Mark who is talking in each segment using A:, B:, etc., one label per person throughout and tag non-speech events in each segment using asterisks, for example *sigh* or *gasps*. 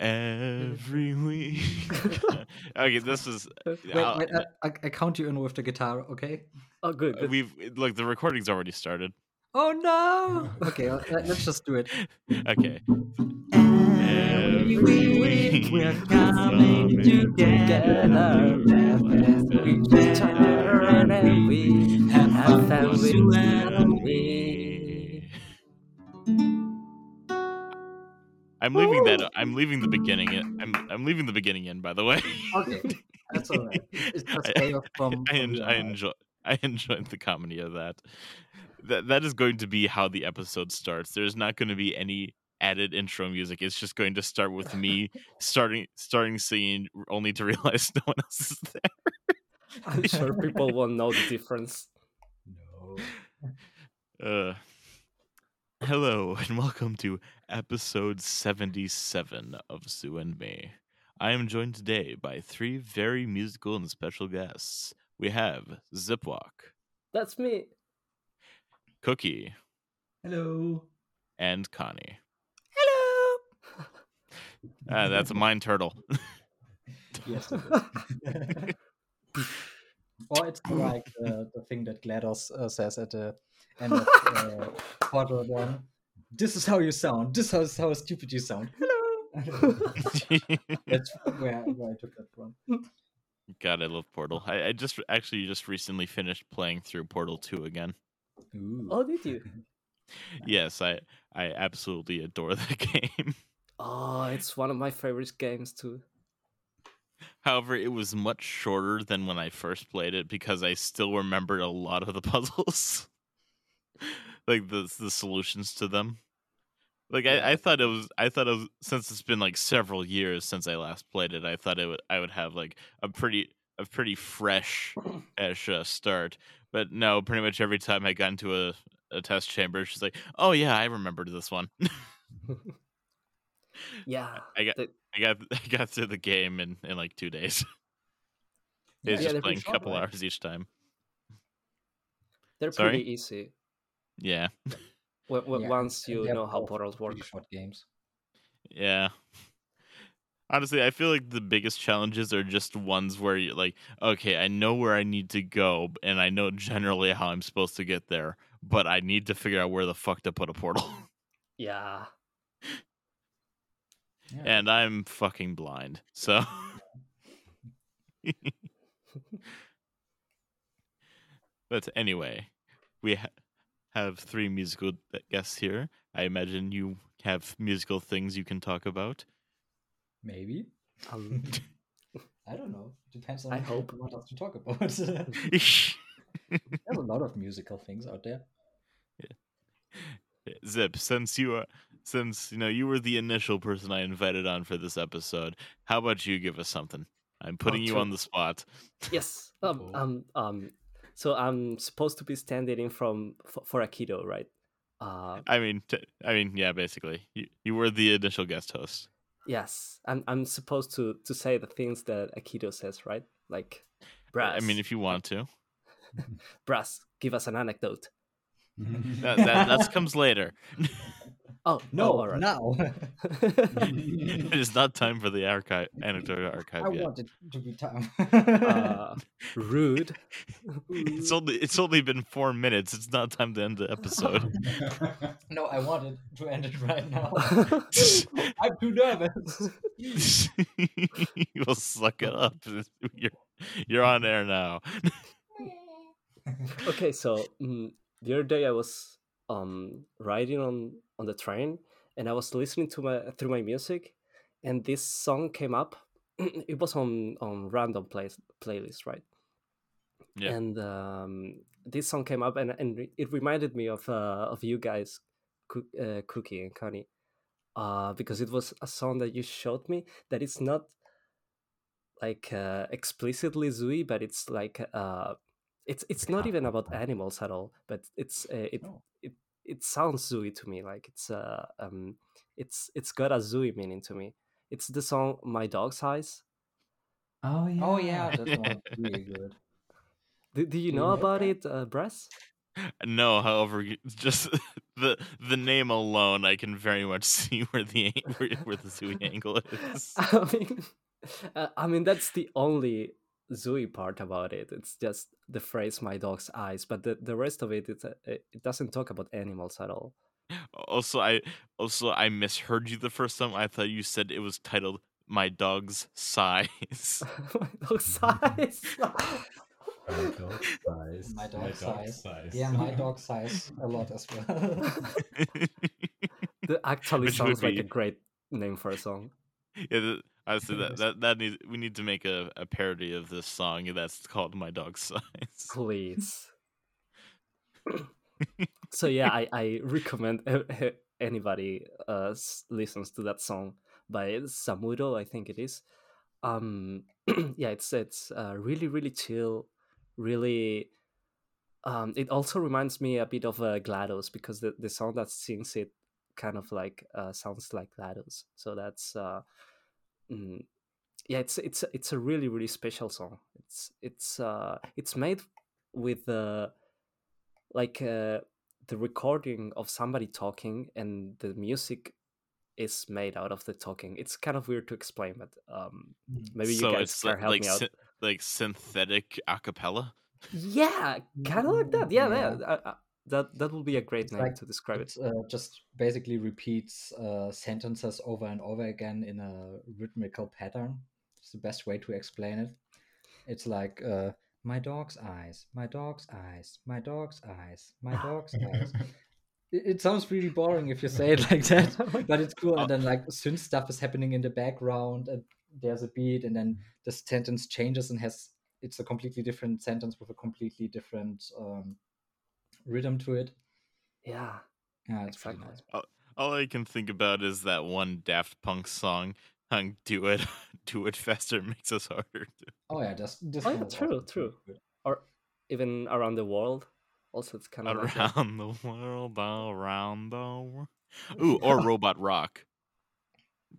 A: every *laughs* week. *laughs* okay, this is.
B: Wait,
A: I'll-
B: wait, I, I, I count you in with the guitar, okay?
C: Oh, good. good.
A: We've look. The recording's already started.
B: Oh no! *laughs* Okay, uh, let- let's just do it.
A: Okay.
B: Every week we're coming together. We turn to learn and we have fun with you and me.
A: I'm leaving that. I'm leaving the beginning. In. I'm I'm leaving the beginning in. By the way.
B: Okay, that's all right. It's *laughs* just
A: I-
B: chaos from.
A: I,
B: from
A: I enjoy. I enjoyed the comedy of that. That that is going to be how the episode starts. There's not going to be any added intro music. It's just going to start with me *laughs* starting starting singing, only to *laughs* realize no one else is there.
C: I'm sure people won't know the difference.
B: No.
A: Uh, hello and welcome to episode 77 of Zoo and Me. I am joined today by three very musical and special guests. We have Zipwalk,
C: That's me.
A: Cookie,
B: Hello.
A: and Connie.
B: Hello.
A: Ah, that's a mine turtle. *laughs*
B: Yes. it is. *laughs* *laughs* or it's like uh, the thing that GLaDOS uh, says at the end of uh, Portal 1. This is how you sound. This is how stupid you sound. Hello. *laughs* That's where, where I took that from.
A: God, I love Portal. I, I just actually just recently finished playing through Portal 2 again.
B: Ooh.
C: Oh, did you? *laughs*
A: Yes, I I absolutely adore *laughs* that game.
C: Oh, it's one of my favorite games too.
A: However, it was much shorter than when I first played it because I still remembered a lot of the puzzles, *laughs* like the the solutions to them. Like I, I thought it was, I thought it was since it's been like several years since I last played it. I thought it would, I would have like a pretty, a pretty fresh, *clears throat* ish uh, start. But no, pretty much every time I got into a, a test chamber, she's like, "Oh yeah, I remembered this one." *laughs*
C: Yeah.
A: I got,
C: the-
A: I got, *laughs* I got through the game in in like two days. It's
C: yeah,
A: just
C: they're
A: playing a couple hours each time.
C: They're
A: Sorry?
C: pretty easy
A: Yeah,
C: w- w-
B: Yeah,
C: once you know how portals work.
B: short games.
A: yeah. Honestly, I feel like the biggest challenges are just ones where you're like, okay, I know where I need to go, and I know generally how I'm supposed to get there, but I need to figure out where the fuck to put a portal. *laughs*
C: Yeah.
B: Yeah.
A: and I'm fucking blind. So *laughs* *laughs* But anyway, we ha- have three musical guests here. I imagine you have musical things you can talk about.
B: Maybe.
C: Um, *laughs*
B: I don't know. Depends on
C: I hope. *laughs*
B: what else to talk about. *laughs* There's a lot of musical things out there. Yeah.
A: Zip, since you are since you know you were the initial person I invited on for this episode, how about you give us something? I'm putting you on the spot.
C: yes. Um,
B: Cool.
C: um, um, so I'm supposed to be standing in from for, for Akito, right? Uh,
A: I mean, t- I mean, yeah, basically, you, you were the initial guest host.
C: yes. I'm I'm supposed to to say the things that Akito says, right? Like, brass.
A: I mean, if you want to, *laughs*
C: brass, give us an anecdote. *laughs*
A: that that, that comes later. *laughs*
C: Oh
B: no,
C: oh, all right.
B: now. *laughs*
A: it is not time for the *laughs* archive anecdote archive
B: I
A: yet.
B: want it to be time.
C: uh, *laughs* rude.
A: It's only it's only been four minutes. It's not time to end the episode.
B: no, I wanted to end it right now. I'm too nervous.
A: You'll suck it up. You're you're on air now.
C: okay, so mm, the other day I was um riding on on the train and I was listening to my through my music, and this song came up. *clears throat* it was on on random place playlist, right?
A: Yeah.
C: And um, this song came up, and and it reminded me of uh, of you guys, Cook, uh, Cookie and Connie, uh, because it was a song that you showed me that it's not like uh, explicitly Zooey, but it's like uh, it's it's not even about animals at all. But it's uh, it
B: Oh.
C: It it sounds Zooey to me. Like it's uh um it's it's got a Zooey meaning to me. It's the song "My Dog's Eyes."
B: Oh yeah. Oh yeah, that one's *laughs* really good.
C: Do, do you
B: Do
C: know
B: know
C: about it, uh, Brass?
A: No, however, just *laughs* the the name alone, I can very much *laughs* see where the where, where the Zooey angle is.
C: I mean, uh, I mean that's the only Zooey part about it. It's just the phrase "my dog's eyes," but the, the rest of it, it's, uh, it doesn't talk about animals at all. *laughs*
A: Also, I also I misheard you the first time. I thought you said it was titled "My Dog's Size." *laughs* *laughs*
C: my dog's size.
D: My dog size.
B: My dog size. Yeah, my dog size a lot as well.
C: that actually
A: Which would
C: sounds like a great name for a song.
A: yeah, th- I said that that that needs we need to make a, a parody of this song that's called "My Dog's Size." *laughs*
C: Please. *laughs* so yeah, I, I recommend *laughs* anybody uh listens to that song by Zammuto, I think it is. Um, *clears throat* yeah, it's it's uh, really really chill, really. Um, it also reminds me a bit of uh, GLaDOS because the, the song that sings it kind of like uh, sounds like GLaDOS. So that's uh, mm, yeah, it's it's it's a really really special song. It's it's uh it's made with uh like uh the recording of somebody talking and the music is made out of the talking. It's kind of weird to explain, but um maybe you
A: so
C: guys
A: it's
C: can
A: like
C: help
A: like,
C: me out.
A: syn- like synthetic acapella.
C: Yeah, kind of like that. Yeah, yeah.
B: Yeah.
C: uh, uh, that that would be a great
B: It's
C: name
B: like-
C: to describe it.
B: Uh, just basically repeats uh, sentences over and over again in a rhythmical pattern. It's the best way to explain it. It's like uh, my dog's eyes, my dog's eyes, my dog's eyes, my dog's eyes. *laughs* It, it sounds really boring if you say it *laughs* like that, *laughs* but it's cool. And then like synth stuff is happening in the background, and there's a beat, and then the sentence changes and has it's a completely different sentence with a completely different um, rhythm to it.
C: Yeah,
B: Yeah, it's pretty
C: Exactly.
B: nice.
A: All I can think about is that one Daft Punk song, um, "Do It, *laughs* Do It Faster Makes Us Harder."
B: Oh yeah, this this
C: Oh,
B: one
C: yeah, true,
B: also
C: true. or even around the world. Also, it's kind of like that.
A: Around the world, around the world. *laughs* Ooh, or Robot Rock.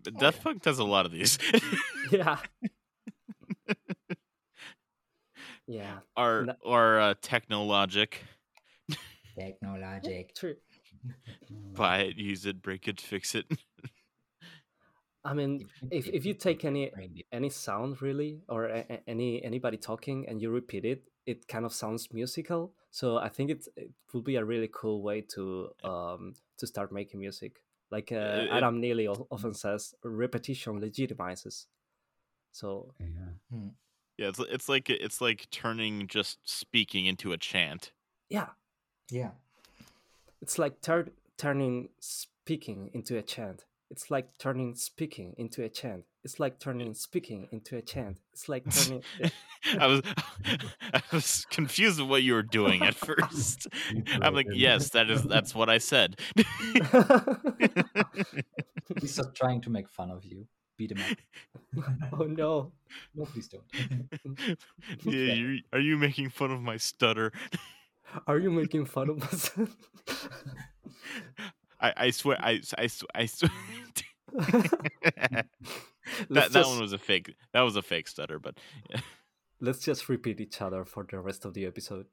B: Oh,
A: Daft
B: yeah.
A: Punk does a lot of these. *laughs*
C: yeah, yeah.
A: or
C: No-
A: or uh, Technologic.
B: Technologic.
C: True. *laughs*
A: Buy it, use it, break it, fix it.
C: I mean, if if you take any any sound really or a, a- any anybody talking and you repeat it it kind of sounds musical so i think it, it will be a really cool way to um to start making music like uh,
A: it-
C: adam neely *laughs* often says repetition legitimizes so
D: Yeah.
A: yeah, it's it's like it's like turning just speaking into a chant.
C: yeah
B: Yeah.
C: it's like tur- turning speaking into a chant it's like turning speaking into a chant it's like turning speaking into a chant it's like turning *laughs*
A: I was *laughs* I was confused with what you were doing at first. *laughs* I'm like, yes, that is that's what I said.
B: He's just trying to make fun of you. Beat him up.
C: oh no
B: No, please don't.
A: yeah, you, are you making fun of my stutter?
C: Are you making fun of us? *laughs*
A: I, I swear, I, I, I swear. *laughs* that
C: let's,
A: that
C: just,
A: one was a fake. That was a fake stutter, but yeah.
C: let's just repeat each other for the rest of the episode.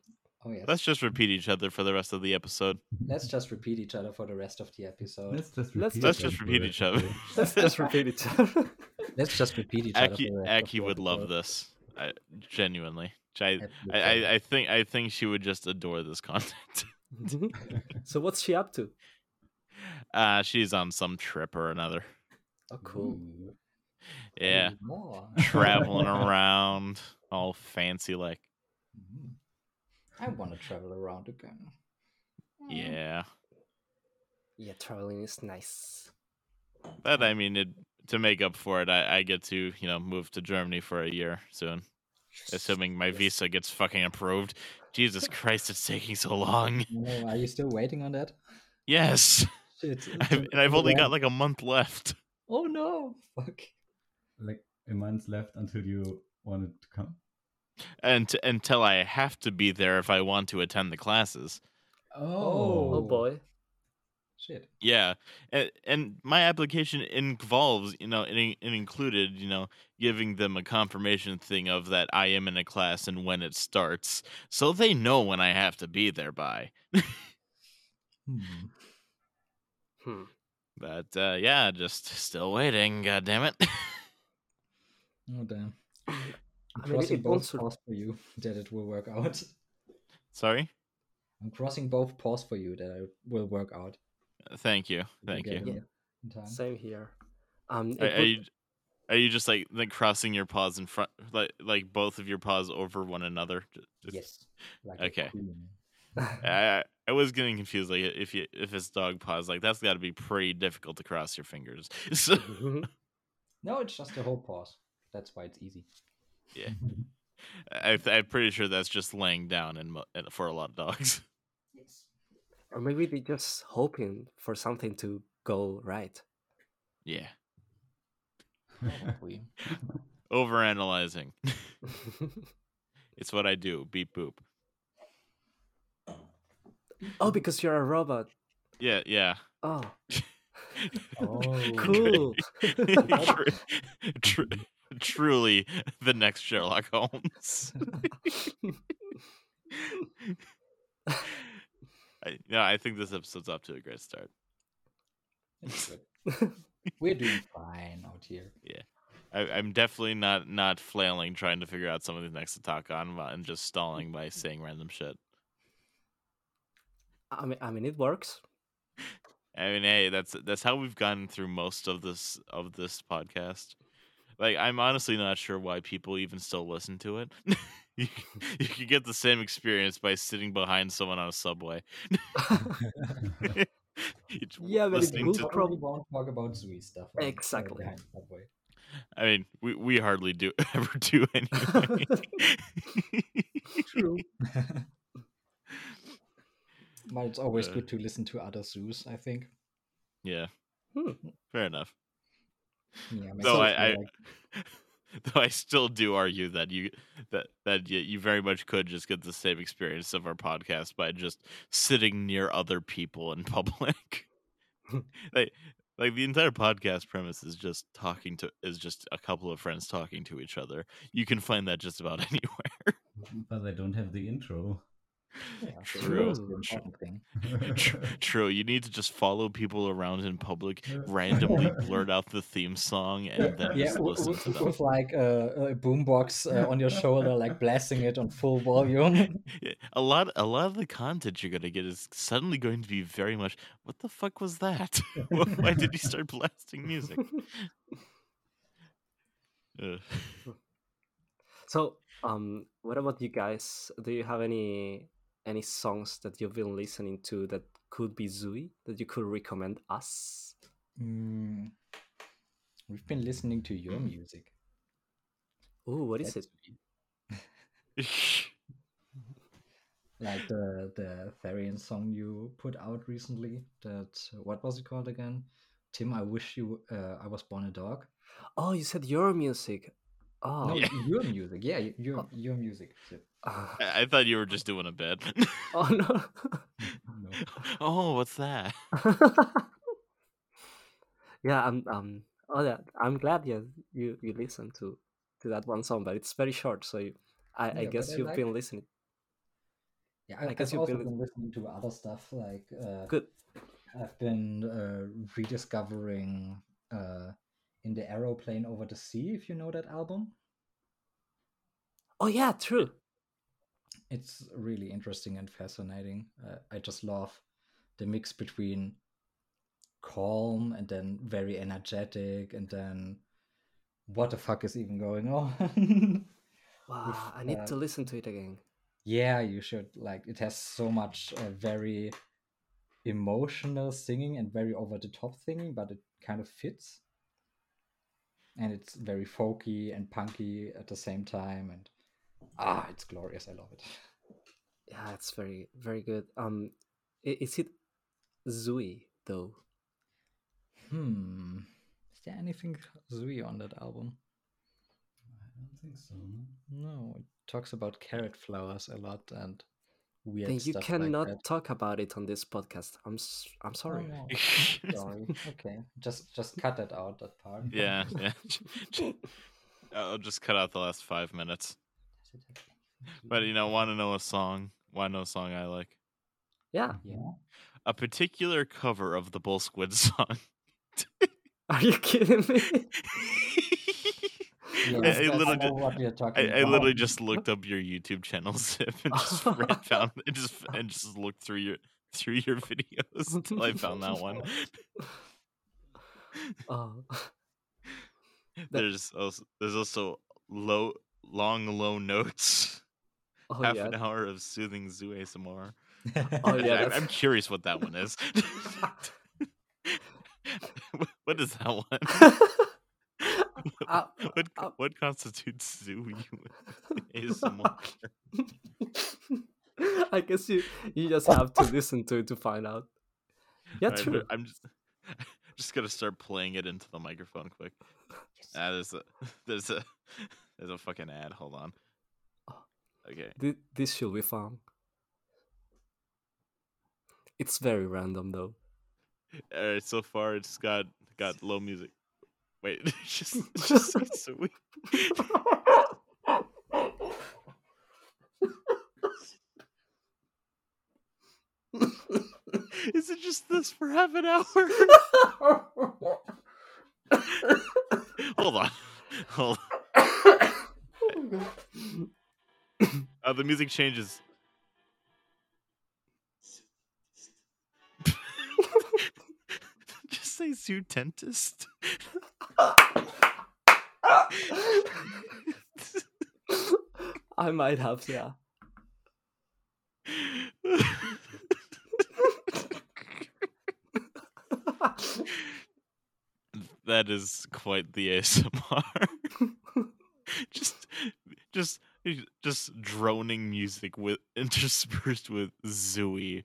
B: Oh yes.
A: let's just repeat each other for the rest of the episode.
B: Let's just repeat each other for the rest of the episode.
D: Let's just
C: Let's-
D: repeat
A: let's just repeat each other.
D: the- *laughs*
C: Let's just repeat each other.
B: Let's just repeat each other.
A: Aki,
B: for the rest of
A: Aki
B: the
A: would love this. I, genuinely, I, I. I, I think, I think she would just adore this *laughs* content. *laughs*
C: so what's she up to?
A: Uh, she's on some trip or another.
C: Oh, cool.
B: Ooh,
A: Yeah,
B: tell me more.
A: traveling *laughs* around, all fancy like.
B: I want to travel around again. Mm.
A: Yeah,
C: Yeah, traveling is nice.
A: but I mean, it, to make up for it, I, I get to you know move to Germany for a year soon, assuming my visa gets fucking approved. Jesus *laughs* Christ, it's taking so long.
B: No, are you still waiting on that?
A: Yes,
B: Shit. *laughs*
A: I've, and I've only got like a month left.
B: Oh no! Fuck.
D: Like a month left until you wanted to come.
A: and until I have to be there if I want to attend the classes.
C: Oh,
B: Oh.
C: boy.
B: Shit.
A: Yeah, and, and my application involves, you know, it, in- it included, you know, giving them a confirmation thing of that I am in a class and when it starts, so they know when I have to be there by.
B: Hmm.
C: Hmm.
A: But uh, yeah, just still waiting. God damn it.
B: Oh damn. I'm crossing both
C: wants to-
B: paws for you *laughs* that it will work out.
A: Sorry.
B: I'm crossing both paws for you that it will work out.
A: Thank you. Thank
B: get
A: you.
B: it in time.
C: Same here. Um, it
A: Are, are
C: would-
A: you are you just like like crossing your paws in front, like like both of your paws over one another? Just-
B: Yes. Like
A: Okay. I, *laughs* I I was getting confused. Like if you if it's dog paws, like that's got to be pretty difficult to cross your fingers. *laughs* So
C: Mhm.
B: No, it's just the whole paws. That's why it's easy. Yeah. *laughs*
A: I, I'm pretty sure that's just laying down in, in for a lot of dogs.
B: Yes.
C: or maybe they're just hoping for something to go right.
A: Yeah,
B: Probably. *laughs*
A: overanalyzing. *laughs* it's what I do. Beep boop.
C: oh, because you're a robot.
A: Yeah, yeah.
C: Oh,
B: Oh. *laughs*
C: cool.
A: Tru- tru- truly the next Sherlock Holmes. I, no, I think this episode's off to a great start. *laughs*
B: We're doing fine out here.
A: I, I'm definitely not not flailing trying to figure out something next to talk on while- and just stalling by *laughs* saying random shit.
C: I mean, I mean, it works.
A: I mean, hey, that's that's how we've gotten through most of this of this podcast. Like, I'm honestly not sure why people even still listen to it. *laughs* you, *laughs* you can get the same experience by sitting behind someone on a subway. *laughs* *laughs*
C: Yeah, but it
A: listening
C: will
A: to-
B: We probably won't talk about Zooey stuff. on- uh,
C: Exactly.
B: Subway.
A: I mean, we, we hardly do ever do anything.
C: True.
B: but it's always
A: Uh.
B: good to listen to other zoos, I think.
A: yeah,
C: Hmm.
A: fair enough.
B: Yeah, makes
A: Though
B: me
A: I, I
B: like- *laughs*
A: though I still do argue that you that that you, very much could just get the same experience of our podcast by just sitting near other people in *laughs* public. *laughs* like like the entire podcast premise is just talking to is just a couple of friends talking to each other. You can find that just about anywhere.
D: but I don't have the intro.
B: Yeah, *laughs* so
A: True.
B: that's the important thing. *laughs*
A: Tr- True, you need to just follow people around in public, randomly *laughs* blurt out the theme song, and then
B: Yeah,
A: just
B: w-
A: listen
B: w-
A: to them.
B: with like a, a boombox uh, on your shoulder, like blasting it on full volume.
A: A lot a lot of the content you're gonna get is suddenly going to be very much what the fuck was that why did he start blasting music Ugh.
C: So, um, what about you guys? Do you have any any songs that you've been listening to that could be Zooey that you could recommend us?
B: Mm, we've been listening to your music.
C: Ooh, what is it? *laughs*
B: Like the the Therian song you put out recently. That what was it called again? Tim, I wish you uh, I was born a dog.
C: Oh, you said your music. Oh,
A: Yeah.
B: your music. Yeah, your your music.
C: Ah,
A: I-, I thought you were just doing a bit *laughs*
C: oh no. *laughs*
B: No.
A: oh what's that *laughs*
C: yeah, I'm um. Oh yeah, I'm glad you you you listened to to that one song, but it's very short, so you, I I
B: Yeah, but
C: guess you've
B: like
C: been listening.
B: Yeah,
C: I
B: I,
C: guess
B: I've
C: you've
B: also
C: been-
B: been listening to other stuff. Like uh,
C: Good.
B: I've been uh, rediscovering uh, "In the Aeroplane Over the Sea." If you know that album,
C: Oh yeah, true.
B: it's really interesting and fascinating. Uh, I just love the mix between calm and then very energetic, and then what the fuck is even going *laughs* on?
C: Wow, I need
B: uh,
C: to listen to it again.
B: yeah, you should. Like, it has so much uh, very emotional singing and very over the top singing, but it kind of fits. And it's very folky and punky at the same time, and ah, it's glorious. I love it.
C: Yeah, it's very very good. Um, is it Zooey though?
B: Hmm. Is there anything Zooey on that album?
D: I don't think so. no.
B: No, it talks about carrot flowers a lot and weird
C: then you
B: stuff
C: cannot
B: like that.
C: talk about it on this podcast. I'm s- I'm sorry.
B: Oh, no. *laughs* Sorry. *laughs* Okay, just just cut that out. That part.
A: yeah *laughs* yeah i'll just cut out the last five minutes but you know want to know a song want to know a song i like
C: Yeah.
B: Yeah.
A: a particular cover of the Bull Squid song.
C: Are you kidding me?
B: Yes,
A: I, I literally just, I, I literally just looked up your YouTube channel, Zip, *laughs* *laughs* and just read, found and just and just looked through your through your videos *laughs* until I found that one.
C: Oh,
A: There's also there's also low long low notes.
C: oh
A: half
C: yeah.
A: an hour of soothing zoo ASMR.
C: Oh, yeah,
A: I, I'm curious what that one is. What- what is that one?
C: Uh,
A: What
C: uh,
A: what constitutes zoo ASMR? *laughs* *laughs*
C: I guess you you just have to listen to it to find out. Yeah,
A: Alright,
C: true.
A: I'm just *laughs* just gonna start playing it into the microphone quick. Ah, there's a there's a there's a fucking ad. Hold on.
C: Oh.
A: Okay.
C: Thi- This should be fun. It's very random though.
A: Alright, so far it's got got low music. Wait, *laughs* it's just *laughs* it's just so sweet. Is it just this for half an hour? Hold on. Hold on. *laughs* Uh, the music changes. Say zoo dentist. *laughs* *laughs*
C: I might have, yeah.
A: that is quite the ASMR. *laughs* just, just, just droning music with interspersed with zooey,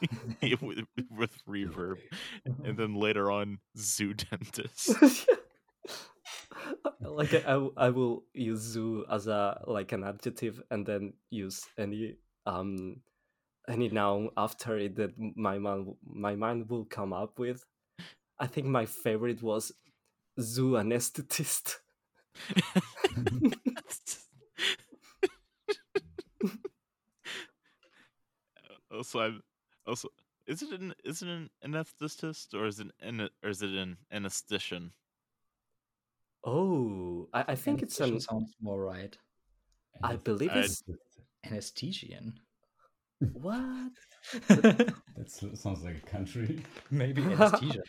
A: *laughs* with, with reverb, and then later on zoo *laughs* dentist. *laughs*
C: like I, I will use zoo as a like an adjective and then use any um any noun after it that my mind my mind will come up with. I think my favorite was zoo anesthetist.
A: also, I'm also. Is it an is it an anesthetist or is it an or is it an anesthetician?
C: Oh, I, I think it's an.
B: Sounds more right.
C: I believe
A: I-
C: it's
B: Anesthesian.
C: what? *laughs* *laughs*
D: That sounds like a country. *laughs*
B: Maybe anesthesia.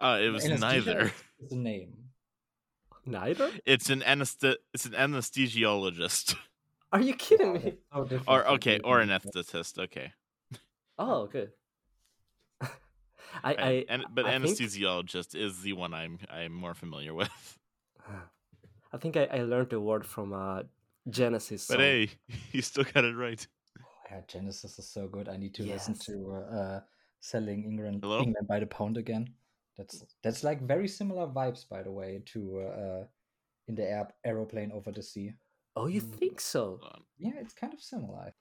A: Uh, it was
B: Anesthesia
A: neither.
B: is- is the name.
C: Neither?
A: It's an anesthet. It's an anesthesiologist.
C: Are you kidding me?
B: So different
A: Or okay, or an
B: anesthesia.
A: anesthetist. Okay,
C: Oh, okay. *laughs* I,
A: Right,
C: I,
A: and, but
C: I think-
A: anesthesiologist is the one I'm I'm more familiar with. *laughs*
C: I think I, I learned the word from uh, Genesis.
A: But hey, *laughs* you still got it right.
B: Oh, yeah, Genesis is so good. I need to listen to uh, uh, selling England
A: Hello?
B: England by the pound again. That's that's like very similar vibes, by the way, to uh, uh, in the air aeroplane over the sea.
C: Oh, you think so?
B: Yeah, it's kind of similar.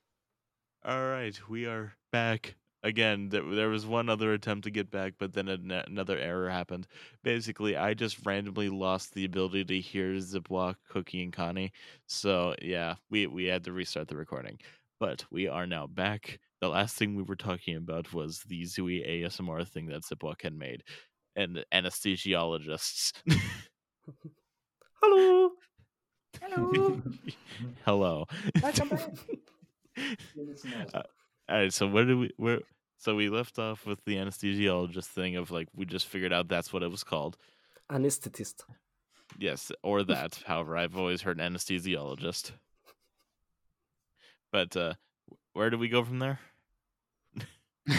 A: All right, we are back again. There, there was one other attempt to get back, but then another error happened. Basically, I just randomly lost the ability to hear Ziploc, Cookie, and Connie. So yeah, we we had to restart the recording. But we are now back. The last thing we were talking about was the Zooey ASMR thing that Ziploc had made, and anesthesiologists. *laughs*
C: Hello.
B: Hello. *laughs*
A: Hello.
B: Welcome back. *laughs*
A: All right, so where did we where so we left off with the anesthesiologist thing of like we just figured out that's what it was called.
C: Anesthetist.
A: Yes, or that. However, I've always heard anesthesiologist. But uh where do we go from there? *laughs*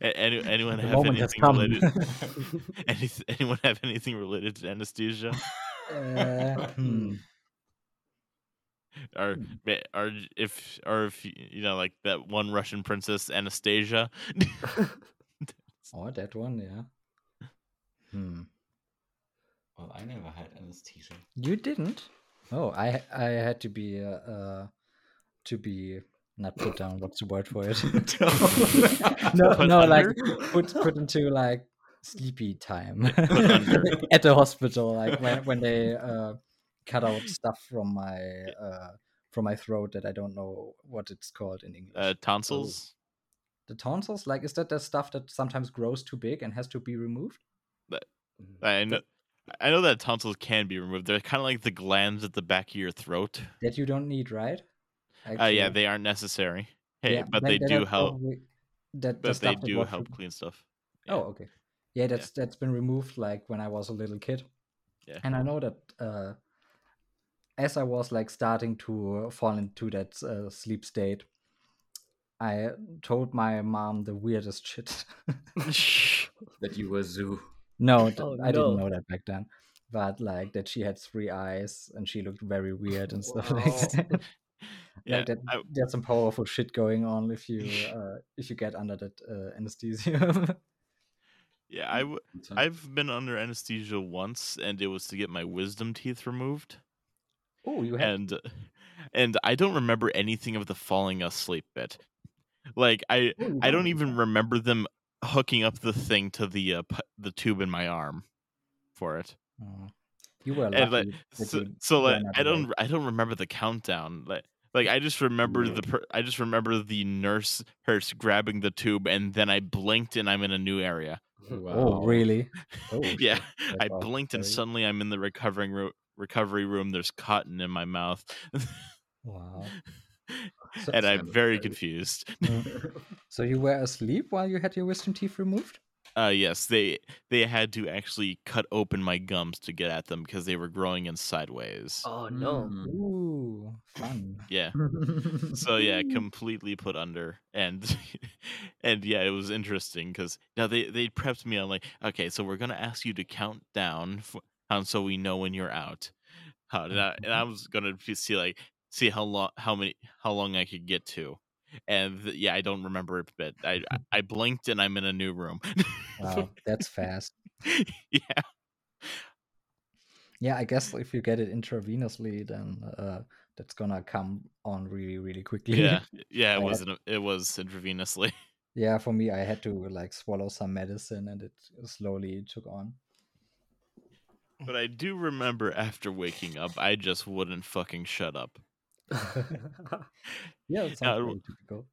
A: Any, anyone
B: The
A: have
B: moment has
A: anything
B: come.
A: related? *laughs* *laughs* Any, anyone have anything related to anesthesia?
B: Uh, hmm.
A: Or or if or if you know like that one Russian princess Anastasia. *laughs* *laughs*
B: Oh, that one, yeah. Hmm.
D: Well, I never had anesthesia.
B: You didn't? Oh, I I had to be uh, uh to be not put down. What's the word for it? *laughs* no,
A: Put
B: no, like put put into like sleepy time at the hospital. Like when when they uh cut out *laughs* stuff from my uh from my throat that I don't know what it's called in English.
A: Uh, tonsils.
B: the tonsils, like, is that the stuff that sometimes grows too big and has to be removed?
A: I know. I know that tonsils can be removed. They're kind of like the glands at the back of your throat.
B: That you don't need, right?
A: Uh, yeah, they aren't necessary. Hey,
B: yeah,
A: but they do help.
B: probably- That the
A: But they do help clean stuff.
B: Oh, okay. Yeah, that's that's been removed like when I was a little kid.
A: Yeah.
B: And I know that uh, as I was like starting to fall into that uh, sleep state, I told my mom the weirdest shit. *laughs*
E: that you were Zoo.
B: no, *laughs* th-
C: Oh,
B: I didn't know that back then. But like that she had three eyes and she looked very weird and stuff like that. *laughs*
A: Yeah,
B: like that
A: I-
B: there's some powerful shit going on if you uh, if you get under that uh, anesthesia.
A: yeah. I w-
E: So-
A: I've been under anesthesia once, and it was to get my wisdom teeth removed.
B: Oh, you had
A: and and I don't remember anything of the falling asleep bit. Like I
B: Oh, you
A: I don't
B: don't?
A: even remember them hooking up the thing to the uh, pu- the tube in my arm for it.
B: Oh. You were.
A: And like so, so like I don't
B: weight.
A: I don't remember the countdown. Like like I just remember the per- I just remember the nurse nurse grabbing the tube and then I blinked and I'm in a new area.
B: Oh, really? *laughs* Oh,
A: yeah. I blinked and suddenly I'm in the recovering ro- recovery room. There's cotton in my mouth.
B: Wow. *laughs* So-
A: and I'm very
E: scary.
A: confused. *laughs*
B: Mm. So you were asleep while you had your wisdom teeth removed?
A: Uh, yes, they they had to actually cut open my gums to get at them because they were growing in sideways.
C: Oh no.
E: Mm.
B: Ooh, fun. *laughs*
A: Yeah. So yeah, completely put under, and and yeah, it was interesting because now they they prepped me on like, okay, so we're gonna ask you to count down, f- um, so we know when you're out. How and I, and I was gonna see like see how long how many how long I could get to, and th- yeah, I don't remember it, but I *laughs* I- blinked and I'm in a new room.
B: Wow, that's fast. *laughs*
A: yeah.
B: Yeah, I guess if you get it intravenously, then uh, that's gonna come on really, really quickly.
A: Yeah, yeah, it
B: I
A: was an- it was intravenously.
B: yeah. For me, I had to like swallow some medicine, and it slowly took on.
A: But I do remember after waking up, I just wouldn't fucking shut up. *laughs*
B: Yeah,
A: Uh.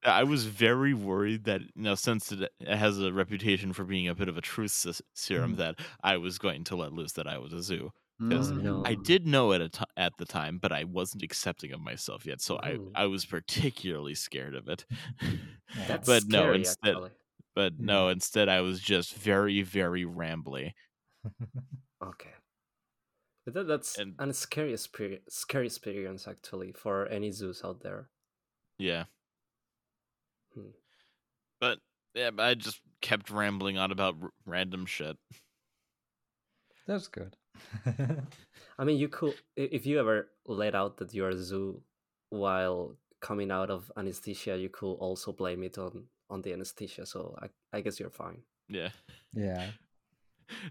A: I was very worried that, you know, since it has a reputation for being a bit of a truth serum,
B: Mhm.
A: that I was going to let loose that I was a zoo. 'Cause
E: Mm.
C: no.
A: I did know it at, ti- at the time, but I wasn't accepting of myself yet, so
C: Ooh.
A: I I was particularly scared of it. *laughs*
C: That's
A: but no, instead,
C: actually.
A: but no, instead I was just very, very rambly. *laughs*
C: Okay. But that, that's
A: And-
C: an scary experience, scary experience actually for any zoos out there.
A: Yeah.
C: Hmm.
A: But yeah, I just kept rambling on about r- random shit.
B: That's good. *laughs*
C: I mean, you could if you ever let out that you're a zoo while coming out of anesthesia, you could also blame it on on the anesthesia. So I I guess you're fine.
A: Yeah.
B: yeah.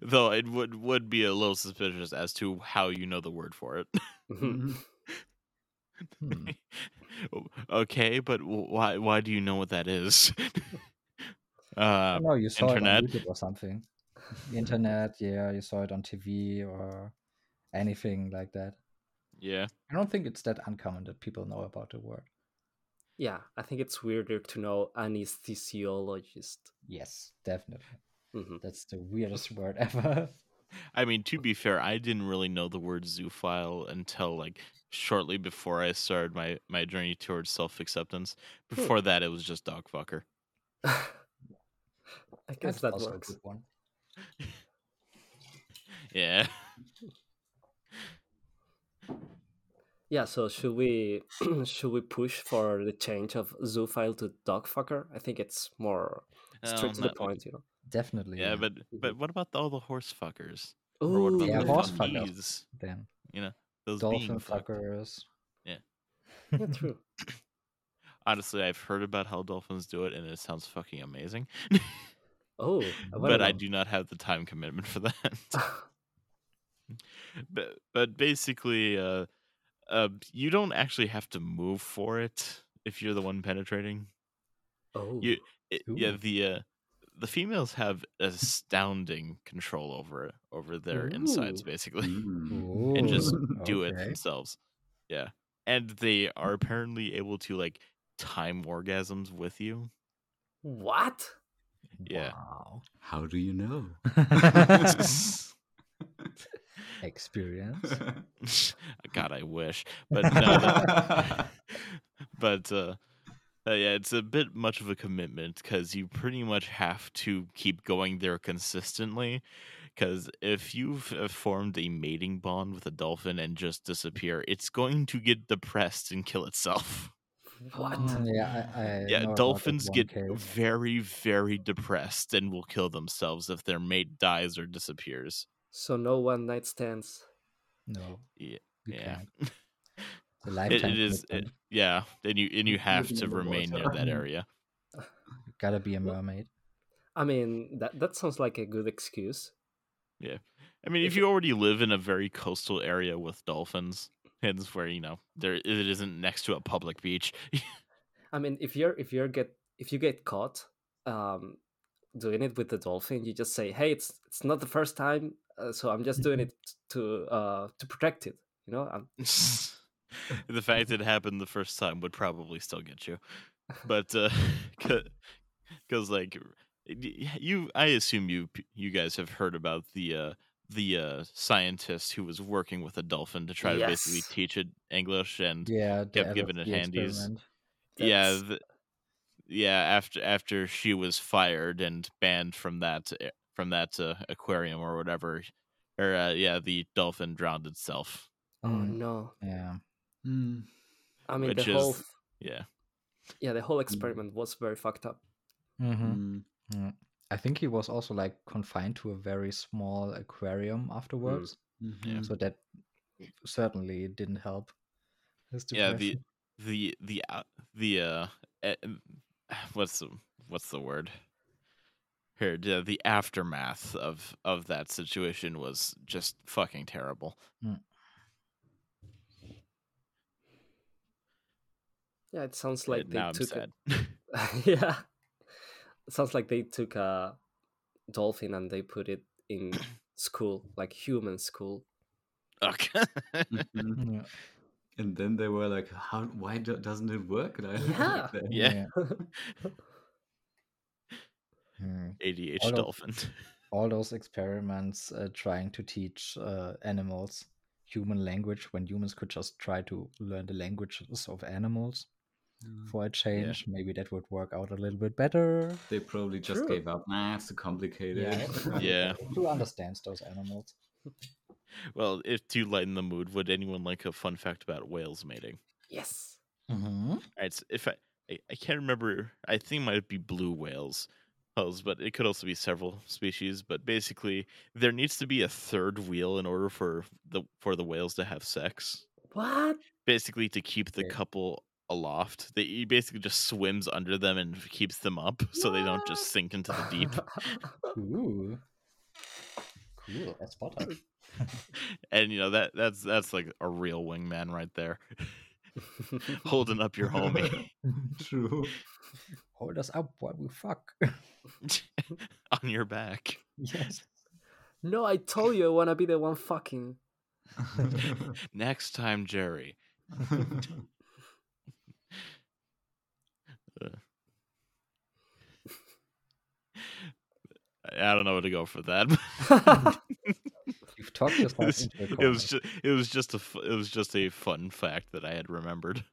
A: Though it would would be a little suspicious as to how you know the word for it.
E: Mhm.
B: Hmm. *laughs*
A: okay, but why why do you know what that is? *laughs* uh,
B: no, you saw
A: internet?
B: it on YouTube or something. Internet, yeah, you saw it on TV or anything like that.
A: yeah.
B: I don't think it's that uncommon that people know about the word.
C: yeah, I think it's weirder to know anesthesiologist.
B: Yes, definitely.
C: Mhm.
B: That's the weirdest word *laughs* ever.
A: I mean, to be fair, I didn't really know the word zoophile until like shortly before I started my my journey towards self acceptance. Before that, it was just dog fucker. *laughs*
C: I guess
B: That's
C: that
B: also
C: works.
B: a good one. *laughs*
A: Yeah.
C: Yeah, so should we *clears throat* should we push for the change of zoophile to dogfucker? I think it's more straight
A: Um,
C: to the
A: uh,
C: point, you know.
B: Definitely.
A: Yeah, but but what about all the horse fuckers?
C: Ooh,
A: Or what about
B: Yeah,
A: the
B: horse fuckers.
A: bees?
B: then
A: You know, those
B: dolphin
A: being
B: fuckers.
C: yeah, *laughs* true.
A: Honestly, I've heard about how dolphins do it, and it sounds fucking amazing.
C: Oh, *laughs*
A: but I do not have the time commitment for that. *laughs* but but basically, uh, uh, you don't actually have to move for it if you're the one penetrating.
C: oh,
A: You, it, yeah, the uh, the females have astounding control over over their insides, basically,
E: Mm. *laughs*
A: and just
B: Ooh, *laughs*
A: do it themselves. Yeah, and they are apparently able to like time orgasms with you.
C: What?
A: Yeah.
B: Wow.
E: How do you know? *laughs*
B: Experience.
A: God, I wish, but no, that- but uh, uh, yeah, it's a bit much of a commitment because you pretty much have to keep going there consistently. Because if you've uh, formed a mating bond with a dolphin and just disappear, it's going to get depressed and kill itself.
C: What?
B: Mm, yeah, I, I
A: Yeah, dolphins get
B: case.
A: very, very depressed and will kill themselves if their mate dies or disappears.
C: So no one night stands.
B: No,
A: Yeah,
B: you
A: yeah. *laughs*
B: can't. It's a
A: It, it is, it, yeah. And you and you have to
E: in the
A: remain near that area.
B: You *laughs* gotta be a mermaid.
C: I mean, that that sounds like a good excuse.
A: Yeah, I mean, if you already live in a very coastal area with dolphins, hence where you know there it isn't next to a public beach. *laughs*
C: I mean, if you're if you're get if you get caught um, doing it with the dolphin, you just say, "Hey, it's it's not the first time, uh, so I'm just doing *laughs* it to uh, to protect it." You know, I'm, *laughs*
A: the fact that it happened the first time would probably still get you, but uh, *laughs* because like you, I assume you you guys have heard about the uh the uh scientist who was working with a dolphin to try to basically teach it English and
B: Yeah,
A: Kept giving it handies. yeah
C: That's-
A: th- yeah after after she was fired and banned from that from that uh, aquarium or whatever or uh, yeah the dolphin drowned itself
C: oh
B: Mm,
C: no!
B: Yeah.
E: Hmm.
C: I mean,
A: Which
C: the whole
A: is-
C: f-
A: yeah
C: yeah, the whole experiment was very fucked up.
B: Mm-hmm.
E: Hmm.
B: I think he was also like confined to a very small aquarium afterwards,
A: Yeah.
E: Mhm.
B: so that certainly didn't help. His
A: yeah the the the uh, the uh *sighs* what's the what's the word here the, the aftermath of of that situation was just fucking terrible
C: Yeah, it sounds like they
A: now i'm
C: took
A: sad
C: A, *laughs* yeah, it sounds like they took a dolphin and they put it in *coughs* school, like human school.
A: okay
E: Mhm.
B: Yeah.
E: And then they were like, "How? Why do, doesn't it work?" *laughs* And I
C: Yeah.
E: like that.
A: Yeah. *laughs*
B: Hmm.
A: adh
B: All of-
A: dolphin
B: All those experiments uh, trying to teach uh, animals human language when humans could just try to learn the languages of animals
E: Mm.
B: for a change. Maybe that would work out a little bit better.
E: They probably just
C: True.
E: gave up. Nah, it's too complicated.
A: Yeah. *laughs* *laughs* yeah. *laughs*
B: Who understands those animals?
A: Well, if to lighten the mood, would anyone like a fun fact about whales mating?
C: Yes.
B: Mm-hmm.
A: All right, so if I, I I can't remember, I think it might be blue whales, whales, but it could also be several species. But basically, there needs to be a third wheel in order for the for the whales to have sex.
C: What?
A: Basically, to keep the
B: Okay.
A: couple aloft. They he basically just swims under them and keeps them up, so they don't just sink into the deep. *laughs*
B: Ooh. Cool. That's spotter. *laughs*
A: and you know that that's that's like a real wingman right there, *laughs* holding up your homie
E: True.
B: Hold us up while we fuck.
A: on your back.
B: yes.
C: no, I told you I wanna be the one fucking.
A: Next time, Jerry. I I don't know where to go for that. *laughs*
B: You've talked yourself
A: it was,
B: into a
A: it was just it was just a it was just a fun fact that I had remembered.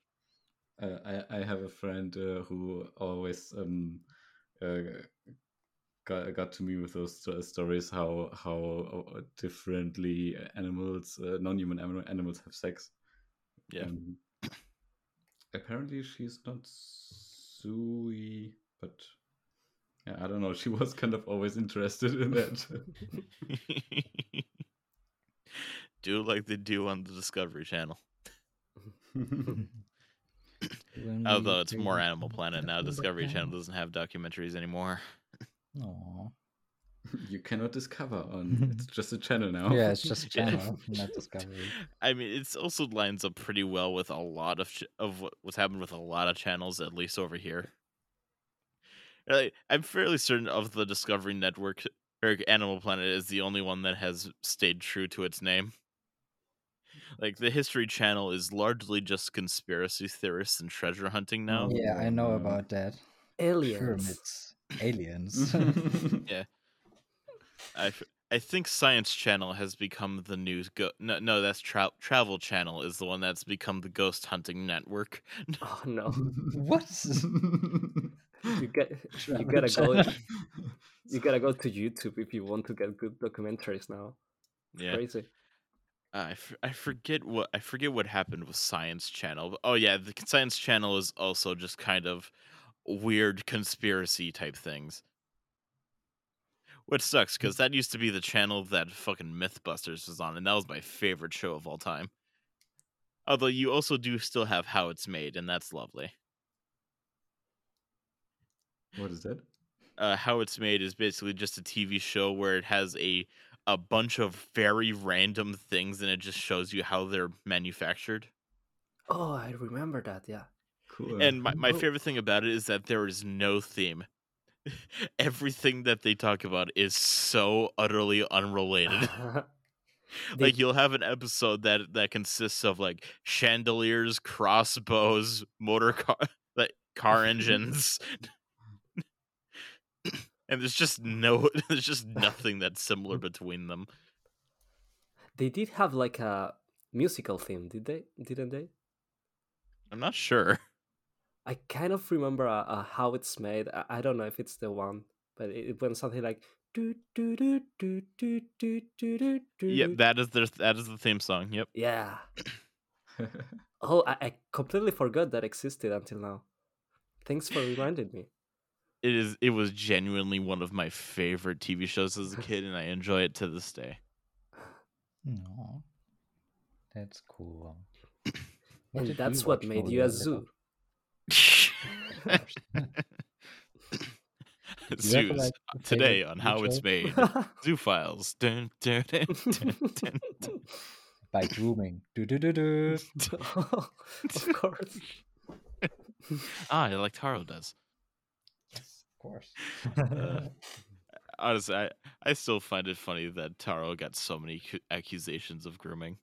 E: Uh, I, I have a friend uh, who always um, uh, got, got to me with those sto- stories how how uh, differently animals, uh, non-human anim- animals, have sex.
A: Yeah.
E: Um, apparently, she's not Zooey, but yeah, I don't know. She was kind of always interested in that. *laughs*
A: do like they do on the Discovery Channel. Although it's more Animal Planet now, Discovery Channel doesn't have documentaries anymore.
B: Aw. *laughs*
E: you cannot discover on. It's *laughs* just a channel now.
B: Yeah, it's just a
A: Yeah.
B: channel, not Discovery.
A: I mean, it's also lines up pretty well with a lot of ch- of what, what's happened with a lot of channels, at least over here. Like, I'm fairly certain of the Discovery Network or Animal Planet is the only one that has stayed true to its name. like the History Channel is largely just conspiracy theorists and treasure hunting mm, now.
B: Yeah, I know
E: Oh,
B: about that.
C: Aliens.
B: Pyramids. Aliens. *laughs* *laughs*
A: I, f- I think Science Channel has become the new go- no no that's tra- Travel Channel is the one that's become the ghost hunting network. *laughs*
C: Oh no.
B: what?
C: You get *laughs* you gotta go you gotta go to YouTube if you want to get good documentaries now.
A: Yeah,
C: Crazy.
A: Ah, I, f- I forget what I forget what happened with Science Channel. Oh yeah, the Science Channel is also just kind of weird conspiracy type things. Which sucks because that used to be the channel that fucking MythBusters was on, and that was my favorite show of all time. Although you also do still have How It's Made, and that's lovely.
E: What is it?
A: uh, how it's made is basically just a TV show where it has a a bunch of very random things and it just shows you how they're manufactured.
C: Oh, I remember that. Yeah.
E: Cool.
A: And my, my
C: Oh.
A: favorite thing about it is that there is no theme. *laughs* Everything that they talk about is so utterly unrelated. *laughs* *laughs*
C: They-
A: like you'll have an episode that that consists of like chandeliers, crossbows, motor car like car engines and there's just no *laughs* there's just nothing that's similar mm. between them
C: they did have like a musical theme did they didn't they
A: i'm not sure
C: i kind of remember uh, uh, how it's made I-, I don't know if it's the one but it, it went something like do, do, do, do, do, do, do, do.
A: Yep, that is the that is the theme song. Yep.
C: Yeah. *laughs* oh, I, I completely forgot that existed until now. Thanks for reminding me.
A: It is it was genuinely one of my favorite TV shows as a *laughs* kid and I enjoy it to this day.
B: No. That's cool. *clears throat*
C: and that's what made you a zoo.
A: Zoos
B: like,
A: today on how it's made. *laughs* Zoo files. Dun, dun, dun, *laughs* dun, dun, dun.
B: By grooming. Do do do do.
C: of course.
A: Ah, like Taro does.
B: Course.
A: Uh, *laughs* Honestly, I, I still find it funny that Taro got so many accusations of grooming.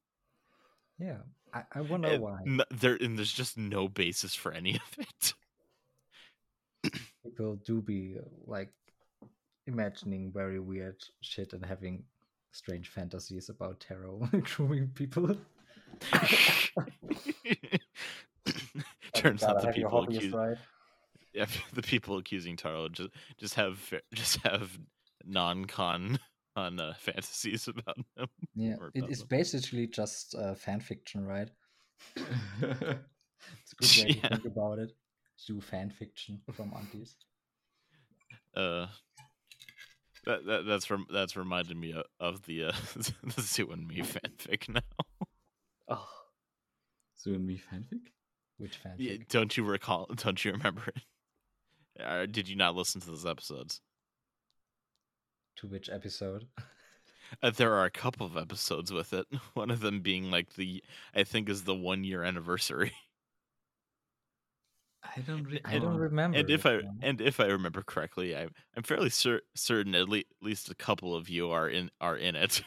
B: yeah. I, I wonder
A: And
B: why
A: n- there and there's just no basis for any *laughs* of it.
B: people do be uh, like imagining very weird shit and having strange fantasies about Taro *laughs* grooming people.
A: Turns out the
B: Gotta have your
A: people accused,
B: right. *laughs*
A: yeah, the people accusing Taro just just have *laughs* just have non-con on uh, fantasies about him.
B: Yeah,
A: or about
B: is
A: them.
B: basically just uh, fan fiction, right? *laughs* It's a good way
A: Yeah.
B: to think about it. Do fan fiction from aunties.
A: Uh, that, that that's rem- that's reminded me of, of the uh, the Zoo and Me fanfic now.
C: Oh,
E: so and me fanfic?
B: Which fanfic?
A: Yeah, don't you recall? Don't you remember it? Or did you not listen to those episodes?
B: To which episode? *laughs*
A: Uh, there are a couple of episodes with it. *laughs* One of them being like the I think is the one year anniversary. *laughs*
E: I don't recall.
B: I don't remember.
A: and if
B: it
A: I
B: now.
A: and if I remember correctly, I'm I'm fairly cer- certain at le- least a couple of you are in are in it.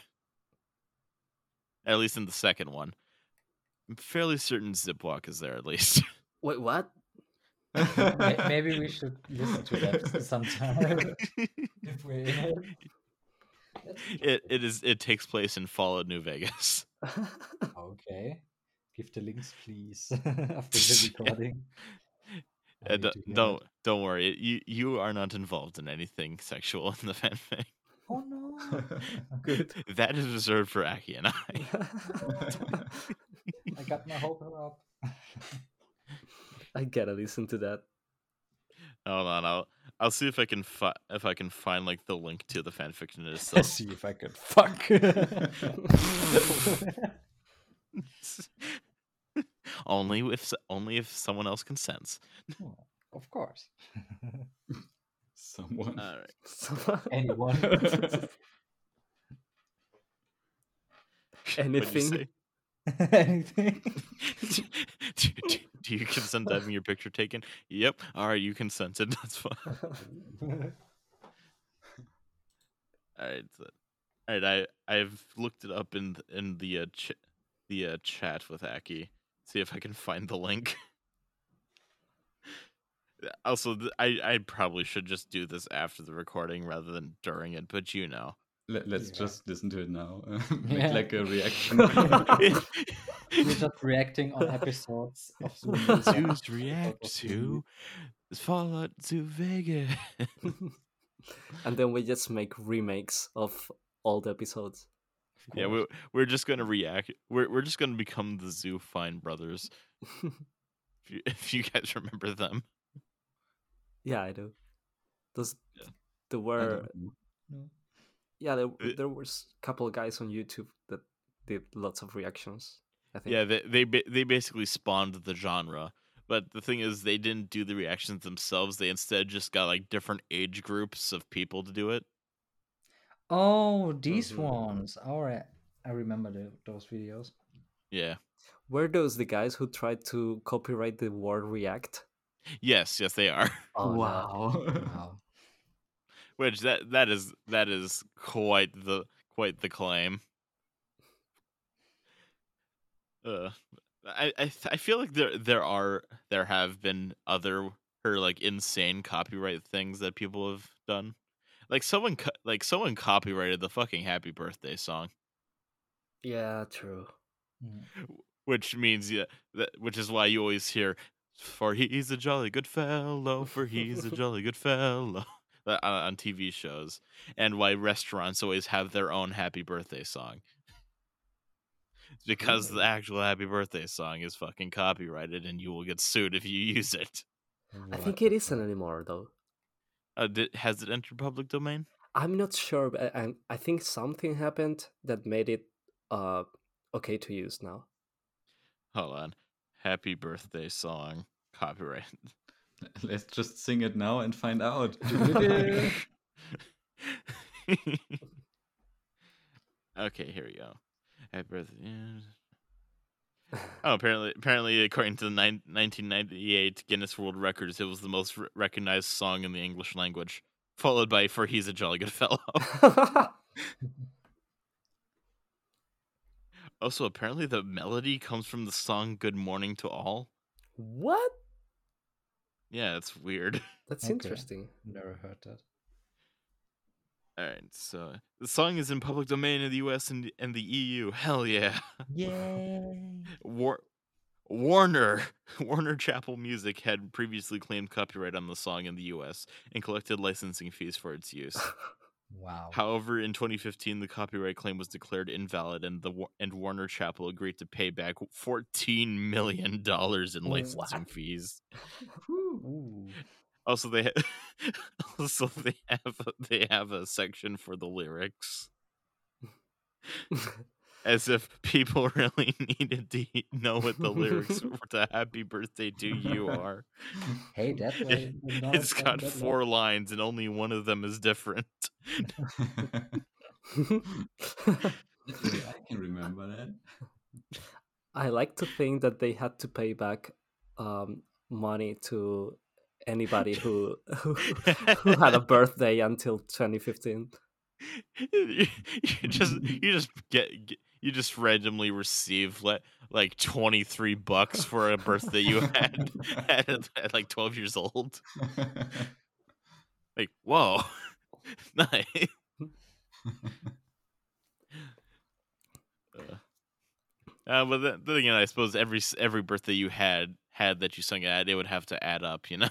A: at least in the second one. I'm fairly certain Shivwok is there at least.
C: wait, what?
B: May- maybe we should listen to that *laughs* sometime. *laughs* if we're in it.
A: It it is it takes place in Fallout New Vegas. *laughs*
B: Okay. Give the links, please, after the recording. I
A: Uh, don't don't, don't worry. You you are not involved in anything sexual in the fanfic.
B: it. Oh no!
C: Good.
A: That is reserved for Aki and I.
B: I got my hope up.
C: I gotta listen to that.
A: Hold on, I'll I'll see if I can fi- if I can find like the link to the fanfiction
B: Let's *laughs*
A: itself.
B: see if I can fuck. *laughs*
A: only if only if someone else consents.
B: Oh, of course. *laughs*
E: Someone.
A: All right.
C: So-
B: Anyone.
A: What'd you
C: Anything. *laughs*
B: Anything. *laughs*
A: do, do- do you consent to having your picture taken? Yep. All right, you consented. *laughs* That's fine. All right. So, all right. I I've looked it up in in the uh, ch- the uh, chat with Aki. See if I can find the link. also, th- I I probably should just do this after the recording rather than during it, but you know.
E: Let, let's
B: Yeah.
E: just listen to it now. *laughs* Make
B: Yeah.
E: like a reaction.
B: We're just *laughs* reacting on episodes of Zoom.
A: Zeus react to Fallout to Vegas. *laughs*
C: and then we just make remakes of old episodes.
A: yeah, we we're just gonna react. We're we're just gonna become the Zoo Fine brothers. If you, if you guys remember them.
C: yeah, I do. Those
A: Yeah.
C: there
E: I
C: were
E: don't know.
B: No.
C: Yeah there
A: Uh,
C: there was a couple of guys on YouTube that did lots of reactions. I think.
A: Yeah, they they they basically spawned the genre. But the thing is, they didn't do the reactions themselves. They instead just got like different age groups of people to do it.
B: Oh, these
C: Mhm.
B: ones. All right. I remember the, those videos.
A: Yeah.
C: Were those the guys who tried to copyright the word react?
A: Yes, yes, they are. *laughs*
C: Oh, no.
E: wow.
B: Wow.
A: Which that that is that is quite the quite the claim. Uh, I I I feel like there there are there have been other or like insane copyright things that people have done. Like someone co- like someone copyrighted the fucking happy birthday song,
C: Yeah, true.
B: Mm.
A: which means yeah, that, which is why you always hear for he's a jolly good fellow, for he's a *laughs* jolly good fellow uh, on TV shows, and why restaurants always have their own happy birthday song. It's because the actual happy birthday song is fucking copyrighted, and you will get sued if you use it.
C: I think it isn't anymore though.
A: Uh, did, has it entered public domain?
C: I'm not sure, but I, I think something happened that made it uh okay to use now.
A: Hold on, happy birthday song copyright. *laughs*
E: Let's just sing it now and find out. *laughs*
A: okay, here we go. Happy birthday. Oh, apparently, apparently, according to the nine, 1998 Guinness World Records, it was the most re- recognized song in the English language, followed by "For He's a Jolly Good Fellow." *laughs* also, apparently, the melody comes from the song "Good Morning to All."
C: what?
A: Yeah, it's weird. *laughs*
C: That's
B: Okay.
C: interesting. Hmm.
B: Never heard that.
A: All right, so the song is in public domain in the U.S. and, and the EU. Hell yeah! *laughs*
B: Yay.
A: War- Warner *laughs* Warner Chappell Music had previously claimed copyright on the song in the U.S. and collected licensing fees for its use.
B: Wow.
A: However, in 2015, the copyright claim was declared invalid, and the and Warner Chappell agreed to pay back 14 million dollars in licensing fees. *laughs* Also, they ha- *laughs* also they have they have a section for the lyrics, *laughs* as if people *laughs* really needed to know what the lyrics *laughs* for the "Happy Birthday to You" are.
B: Hey, *laughs* that
A: It-
B: way. would not
A: It's
B: sound
A: got
B: that
A: four lines, and only one of them is different.
E: I can remember that.
C: I like to think that they had to pay back um, money to anybody who, who who had a birthday until 2015.
A: you, you just you just get, get you just randomly receive le- like 23 bucks for a birthday you *laughs* had at, at like 12 years old. *laughs* Like whoa. *laughs* Nice. Uh, uh, but then, then again i suppose every every birthday you had had that you sung at it would have to add up you know?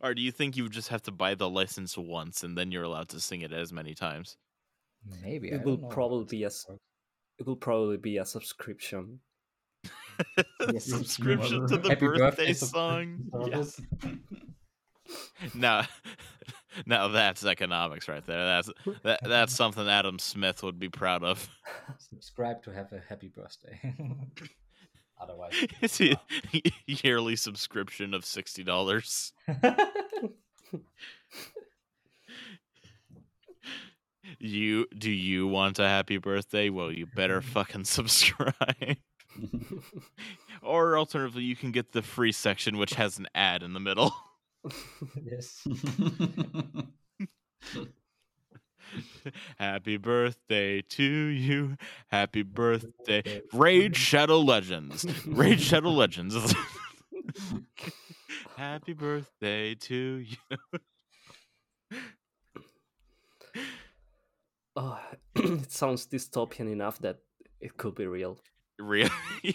A: Or do you think you would just have to buy the license once and then you're allowed to sing it as many times
B: Maybe. I
C: It will
B: don't know how
C: probably
B: this
C: be a s- It will probably be a subscription. *laughs*
B: Yes,
A: subscription to *laughs* the
B: Happy
A: birthday,
B: birthday
A: song.
B: subscription *laughs* service.
A: Now, now that's economics right there. That's that, that's something Adam Smith would be proud of.
B: Subscribe to have a happy birthday. Otherwise,
A: It's a yearly subscription of sixty dollars. You do you want a happy birthday? Well, you better fucking *laughs* subscribe. *laughs* or alternatively, you can get the free section, which has an ad in the middle. *laughs*
B: yes.
A: Happy birthday to you. Happy birthday. Raid Shadow Legends. Raid Shadow Legends. Happy birthday to you.
C: Oh, *clears throat* it sounds dystopian enough that it could be real.
A: Real, *laughs* yeah.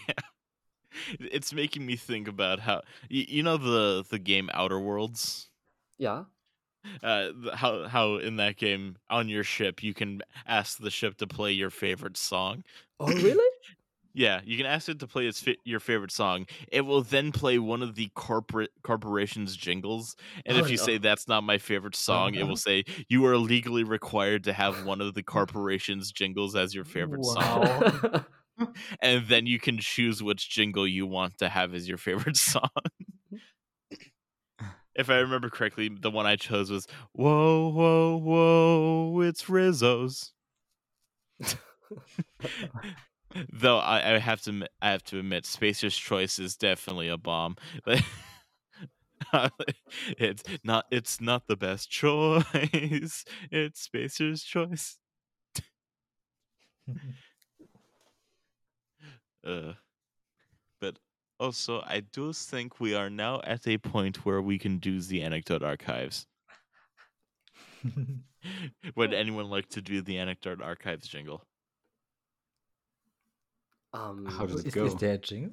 A: It's making me think about how you, you know the the game Outer Worlds.
C: Yeah.
A: Uh, how how in that game on your ship you can ask the ship to play your favorite song.
C: Oh, really? *clears throat*
A: Yeah, you can ask it to play its fi- your favorite song. It will then play one of the corporate corporation's jingles, and
C: Oh,
A: if you
C: no.
A: say that's not my favorite song, it
B: no.
A: will uh-huh. say you are legally required to have one of the corporation's jingles as your favorite song, *laughs* *laughs* and then you can choose which jingle you want to have as your favorite *laughs* song. if I remember correctly, the one I chose was "Whoa, whoa, whoa, it's Rizzo's." Though I, I have to I have to admit, Spacer's Choice is definitely a bomb. *laughs* it's not it's not the best choice. It's Spacer's Choice. *laughs* Uh, but also, I do think we are now at a point where we can do the anecdote archives. *laughs* Would anyone like to do the anecdote archives jingle?
C: Um,
E: How does it
B: is,
E: go?
B: is there a jingle?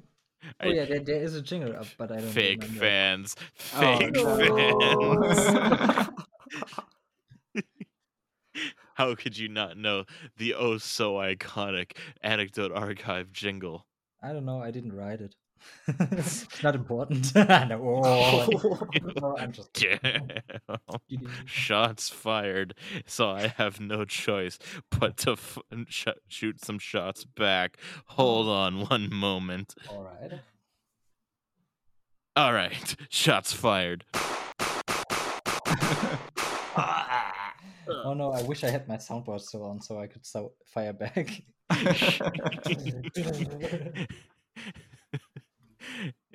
A: I-
B: Oh yeah, there, there is a jingle up, but I don't
A: Fake
B: remember.
A: fans.
E: Oh,
A: Fake
E: no.
A: fans. *laughs* How could you not know the oh so iconic anecdote archive jingle?
B: I don't know. I didn't write it. It's *laughs* not important. *laughs* *laughs* no, oh, I'm just oh,
A: Damn. Shots fired. So I have no choice but to f- sh- shoot some shots back. Hold oh. on one moment.
B: all right.
A: All right, shots fired.
B: Oh no, I wish I had my soundboard still on so I could so fire back.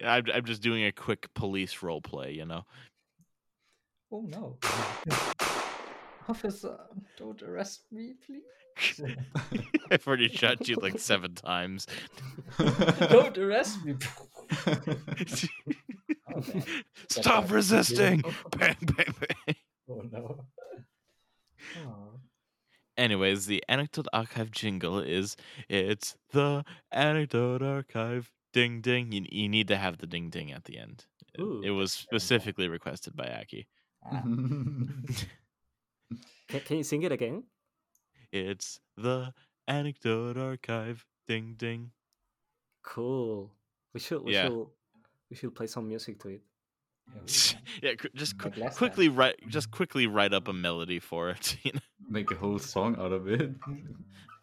A: I'm, I'm just doing a quick police role play, you know.
B: oh no. *laughs* Officer, don't arrest me, please. *laughs*
A: I've already shot you like seven times. *laughs*
B: don't arrest me. Okay.
A: Stop
B: bad.
A: resisting! Oh. Bang, bang, bang.
B: Oh no. Oh.
A: Anyways, the anecdote archive jingle is it's the anecdote archive. Ding ding. You, you need to have the ding ding at the end. It-
C: Ooh,
A: it was specifically requested by Aki.
B: Ah, *laughs*
C: Can, can you sing it again?
A: It's the anecdote archive. Ding ding.
C: Cool. We should. We
A: Yeah.
C: should. We should play some music to it.
B: yeah, we- *laughs*
A: yeah, qu- just
B: Like
A: qu-
B: time.
A: quickly write just quickly write up a melody for it. *laughs* You know?
E: Make a whole song out of it.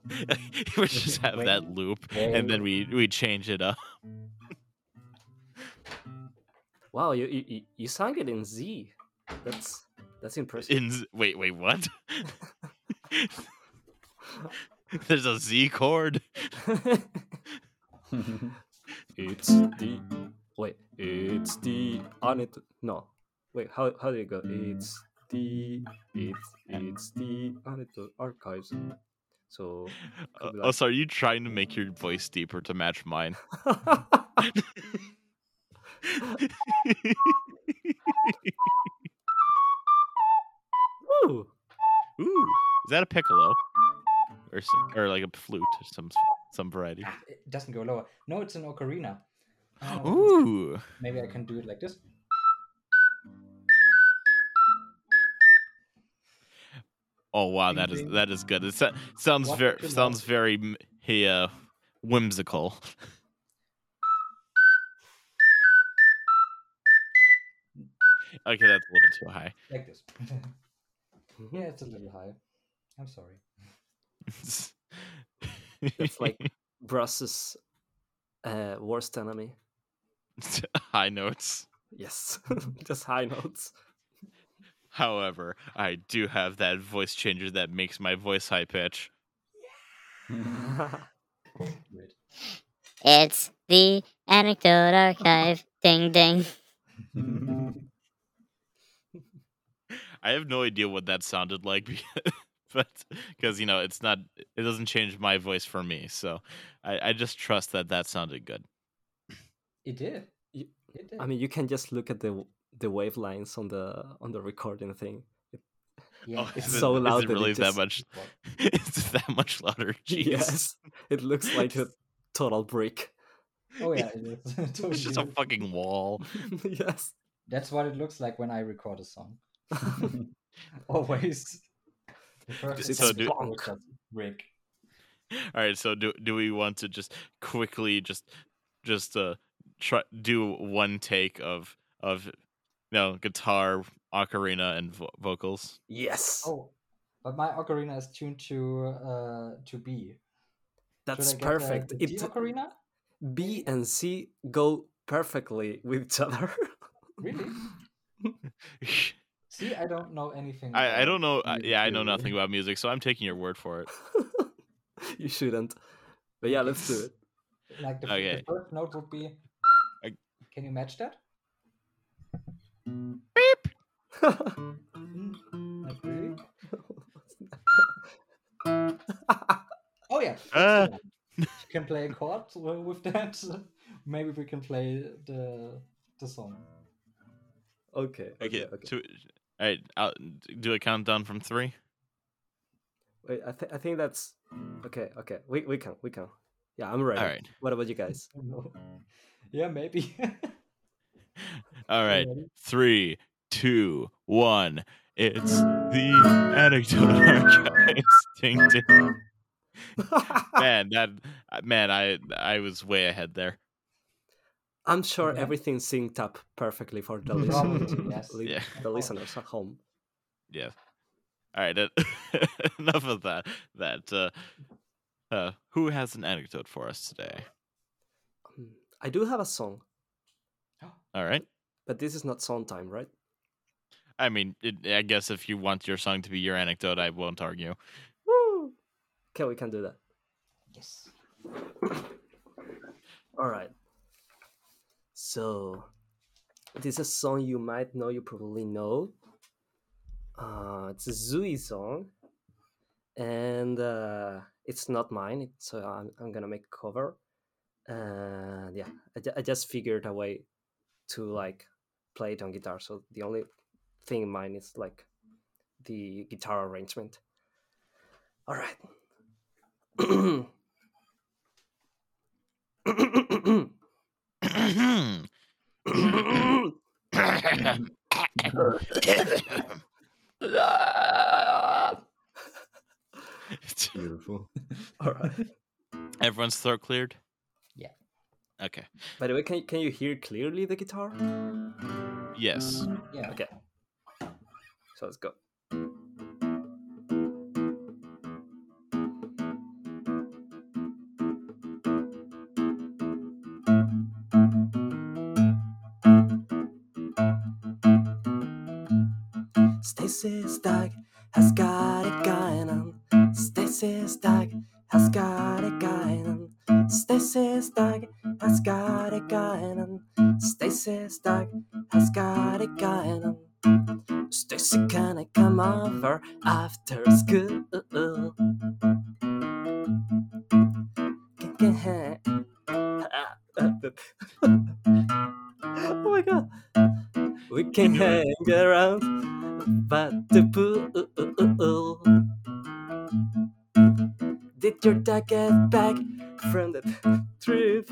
E: *laughs*
A: we just have that loop, and then we we change it up.
C: Wow, you you, you- sang it in Z. That's that's impressive.
A: In z- wait, wait, what? *laughs* *laughs* There's a Z chord.
C: it's the wait. It's the on it. No, wait. How how do you go? It's the it's it's the anecdote archives. So *laughs*
A: Uh, oh,
C: like-
A: so are you trying to make your voice deeper to match mine? *laughs* *laughs*
C: Ooh,
A: Ooh, is that a piccolo, or some, or like a flute, or some some variety?
B: Ah, it doesn't go lower. No, it's an ocarina. *gasps* Uh,
A: Ooh,
B: Maybe I can do it like this.
A: Oh wow, that is that is good. It sa- sounds very sounds very m- uh, whimsical. *laughs* Okay, that's a little too high.
B: Like this. *laughs* yeah, it's a little high. I'm sorry.
C: it's like *laughs* Brass's uh, worst enemy.
A: high notes.
C: Yes, just high notes.
A: However, I do have that voice changer that makes my voice high pitch.
B: Great. *laughs*
F: It's the anecdote archive. Ding ding. *laughs*
A: I have no idea what that sounded like, *laughs* but because you know it's not, it doesn't change my voice for me. So I, I just trust that that sounded good.
B: It did.
C: You-
B: It did.
C: I mean, you can just look at the w- the wave lines on the on the recording thing.
B: yeah,
A: Oh, *laughs*
C: it's
A: it-
C: so
A: is
C: loud
A: it
C: that it
A: really that
C: just-
A: much? *laughs* *laughs* It's that much louder. Jeez.
C: Yes, it looks like a total brick.
B: Oh yeah, it is. Totally
A: It's just a fucking wall.
C: yes.
B: That's what it looks like when I record a song. Always.
C: It's
A: So
B: attempt
A: do-
B: was just Rick.
A: All right, so do do we want to just quickly just just uh try do one take of of no guitar, ocarina, and vo- vocals?
C: Yes.
B: Oh, but my ocarina is tuned to uh to B.
C: That's
B: I get the-
C: perfect.
B: The,
C: It
B: ocarina?
C: B and C go perfectly with each other. *laughs*
B: Really? See, I don't know anything.
A: I I don't know.
B: music
A: yeah, I know nothing about music, so I'm taking your word for it. *laughs*
C: you shouldn't. But yeah, let's do it.
B: Like the,
A: Okay.
B: the first note would be. Can you match that? Not really. *laughs* Oh yeah. that's the
A: Ah.
B: one. You can play a chord uh, with that. *laughs* Maybe we can play the the song.
C: okay.
A: Okay.
C: Okay. Okay.
A: To, all right. I'll do a countdown from three.
C: Wait, I think I think that's okay. Okay. We we can we can. Yeah, I'm ready.
A: All right.
C: What about you guys? *laughs*
B: Yeah, maybe. *laughs*
A: All right.
B: Ready?
A: Three, two, one. It's the anecdote *laughs* archives. Ding ding. *laughs* Man, that uh, man, I I was way ahead there.
C: I'm sure
B: Yeah.
C: everything synced up perfectly for the
B: Probably,
C: listeners,
B: yes.
C: li-
A: Yeah.
C: the listeners at home.
A: Yeah. All right. enough of that. That. Uh, uh, who has an anecdote for us today?
C: Um, I do have a song,
A: All right.
C: but this is not song time, right?
A: I mean, it, I guess if you want your song to be your anecdote, I won't argue.
C: Woo! Okay, we can do that.
B: yes. *coughs*
C: All right. So, this is a song you might know, you probably know. Uh, it's a Zooey song, and uh, it's not mine, so I'm, I'm gonna make a cover. And yeah, I, I just figured a way to like play it on guitar. So the only thing in mind is like the guitar arrangement. All right.
E: it's *coughs* *coughs* Beautiful.
C: All right.
A: Everyone's throat cleared.
B: Yeah.
A: Okay.
C: By the way, can can you hear clearly the guitar?
A: Yes.
B: Yeah.
C: Okay. So let's go. Stacy's dog has got Dad get back from the trip?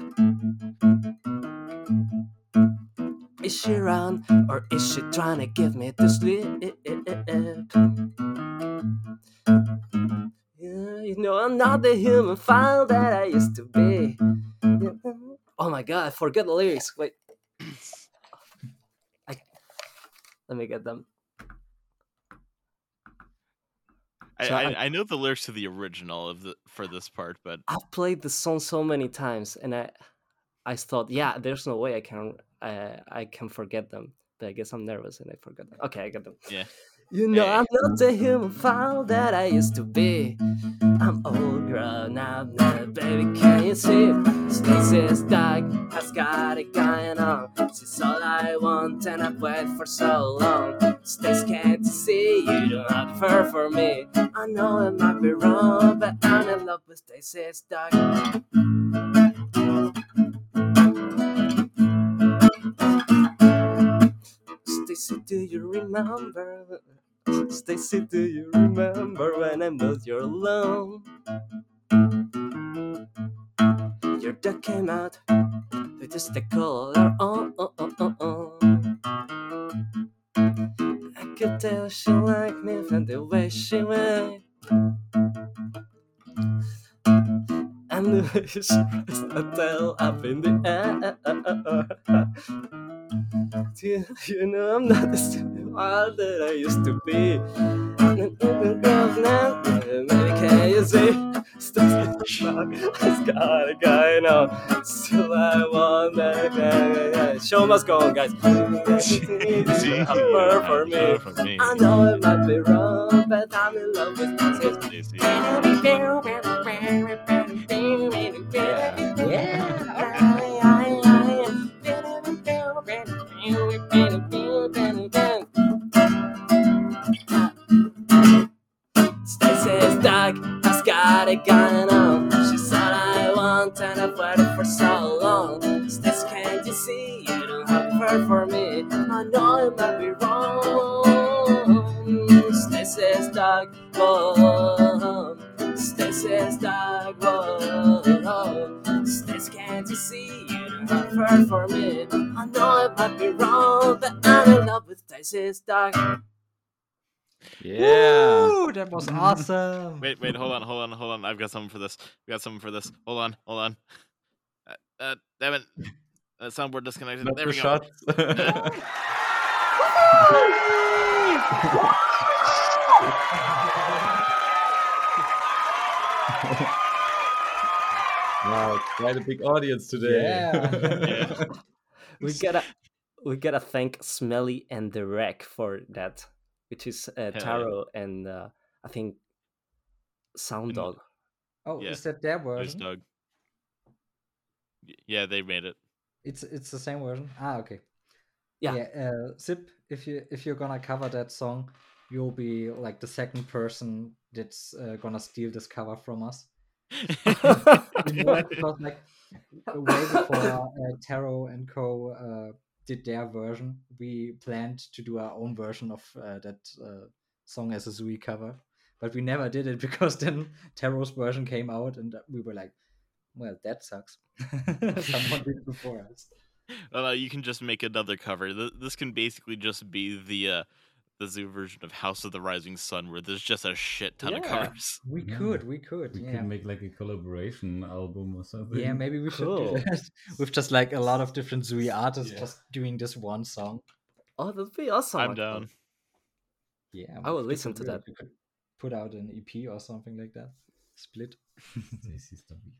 C: Is she around or is she trying to give me to sleep? Yeah, you know, I'm not the human file that I used to be. Oh my god, I forgot the lyrics. Wait. I, let me get them.
A: I,
C: So
A: I,
C: I-
A: I know the lyrics to the original of the for this part, but
C: I've played the song so many times, and I, I thought, yeah, there's no way I can, uh, I can forget them. But I guess I'm nervous and I forgot them. Okay, I got them.
A: Yeah.
C: You know,
A: Hey.
C: I'm not the human file that I used to be. I'm all grown up now, baby. Can you see? Stacy's dog has got it going on. She's all I want, and I've waited for so long. Stay scared to see you don't have her for me. I know it might be wrong, but I'm in love with Stacy's dog. Stacy, do you remember? Stacy, do you remember when I moved you alone? Your dog came out with just the color on. on, on, on, on. I could tell she liked me from the way she went. And the way she raised her tail up in the air. You, you know I'm not the stupid wild that I used to be. Maybe can you see? Still It's got a guy now. Still I want that. Show must go on, guys.
A: See,
C: Her for me.
A: Her for me.
C: I know it might be wrong, but I'm in love with this. Has got it going on. She's all I want, and I've waited for so long. Stacy, can't you see you don't have her for me? I know it might be wrong. Stacy's dog, whoa. Stacy's dog, whoa. Stacy, can't you see you don't have her for me? I know it might be wrong, but I'm in love with Stacy's dog.
E: Yeah.
B: Woo, that was awesome.
A: Wait, wait, hold on, hold on, hold on. I've got something for this. We got something for this. Hold on, hold on. Uh, uh damn it. Uh, soundboard disconnected.
E: Not
A: there
E: the
A: we go. *laughs*
E: wow, quite a big audience today.
B: Yeah. *laughs*
C: we gotta we gotta thank Smelly and the Wreck for that, which is uh,
A: yeah.
C: And uh, I think Sound
A: And-
C: Dog.
B: Oh,
A: Yeah,
B: is that their
A: There's
B: version?
A: Doug. Y- Yeah, they made it.
B: It's it's the same version. Ah, okay.
C: Yeah.
B: Uh, Zip, if you if you're gonna cover that song, you'll be like the second person that's uh, gonna steal this cover from us. You *laughs* know *laughs* because like way before uh, Taro and Co. Uh, did their version, we planned to do our own version of uh, that uh, song as a Zooey cover, but we never did it *laughs* because then Taro's version came out, and we were like, "Well, that sucks." *laughs* Someone did it before us. *laughs*
A: Well, uh, you can just make another cover. This can basically just be the uh, the zoo version of House of the Rising Sun, where there's just a shit ton of
C: Yeah.
A: covers. *laughs*
B: We
D: Yeah.
B: could, we could,
D: We
B: yeah.
D: could make like a collaboration album or something.
B: Yeah, maybe we should
C: Cool. *laughs*
B: do that with just like a lot of different Zooey *laughs* artists
D: Yeah.
B: just doing this one song.
C: Oh, that'd be awesome.
A: I'm
C: actually.
A: Uh, down.
B: Yeah,
C: I will listen to that.
B: We could put out an EP or something like that. Split.
D: this is the VP.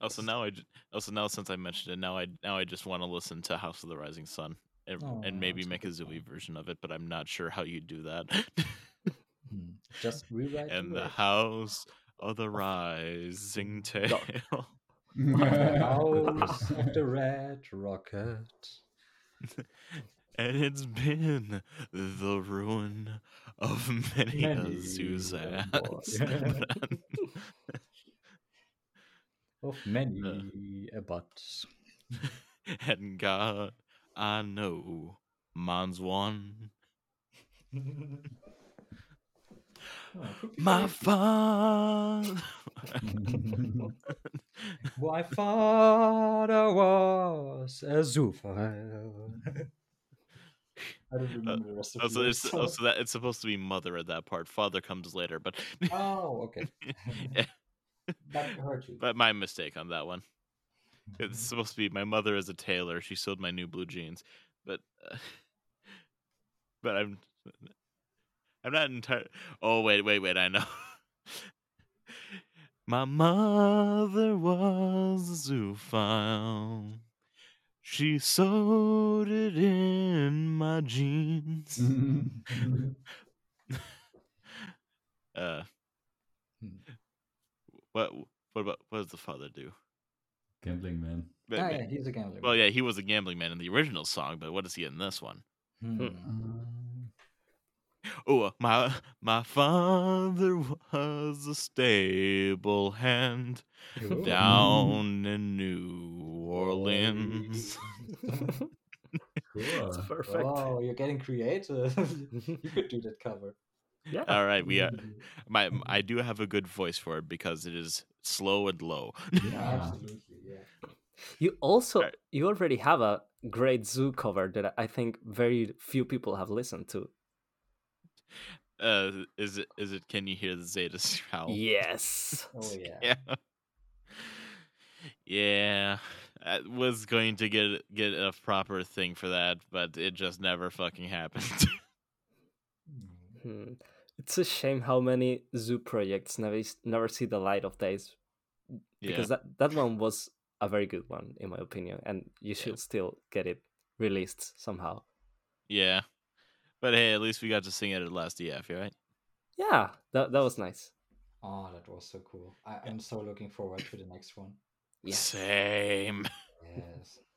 A: Also now I j- also now since I mentioned it, now I now I just want to listen to House of the Rising Sun and,
B: Oh,
A: and maybe make a Zooey version of it, but I'm not sure how you do that.
B: Hmm. Just rewrite
A: and *laughs*
B: the.
A: House of the Rising Tail.
B: the House of the Red Rocket.
A: and it's been the ruin of many, a
B: Many a boy. *laughs* Of many a butt. *laughs*
A: and God, I know mine's one.
B: Oh, *laughs*
A: My father. *laughs*
B: My father was a zoophile. I don't uh, remember the rest of oh, the
A: also, it's, oh,
B: so-
A: also that it's supposed to be mother at that part. Father comes later, but
B: Oh, okay. *laughs*
A: Yeah.
B: That hurt you.
A: but my mistake on that one. It's supposed to be my mother is a tailor. She sewed my new blue jeans, but uh, *laughs* but I'm I'm not entirely. Oh wait, wait, wait! I know. *laughs* my mother was a zoophile. She sewed it in my jeans. *laughs* Uh,
B: Hmm.
A: what what about what does the father do?
D: Gambling man.
A: But-
B: Ah, yeah, he's a gambling.
A: well, yeah, he was a gambling man in the original song, but what is he in this one?
B: Hmm.
A: Oh, my my father was a stable hand
B: Ooh.
A: down in New Orleans. *laughs*
D: cool.
C: It's perfect.
B: Oh, you're getting creative. *laughs* you could do that cover.
C: yeah.
A: All right, we uh, my *laughs* I do have a good voice for it because it is slow and low.
D: Yeah.
B: Absolutely, yeah.
C: You also
A: Alright.
C: you already have a great zoo cover that I think very few people have listened to.
A: Uh, is it is it? Can you hear the Zeta howl?
C: Yes. *laughs*
B: Oh yeah.
A: Yeah. Yeah. I was going to get get a proper thing for that, but it just never fucking happened. *laughs*
C: Hmm. It's a shame how many zoo projects never never see the light of days
A: yeah.
C: because that that one was a very good one in my opinion, and you should still get it released somehow.
A: Yeah. But hey, at least we got to sing it at last EF, right?
C: Yeah, that that was nice.
B: Oh, that was so cool. I, I'm so looking forward to the next one.
C: Yeah.
A: Same.
B: Yes. *laughs*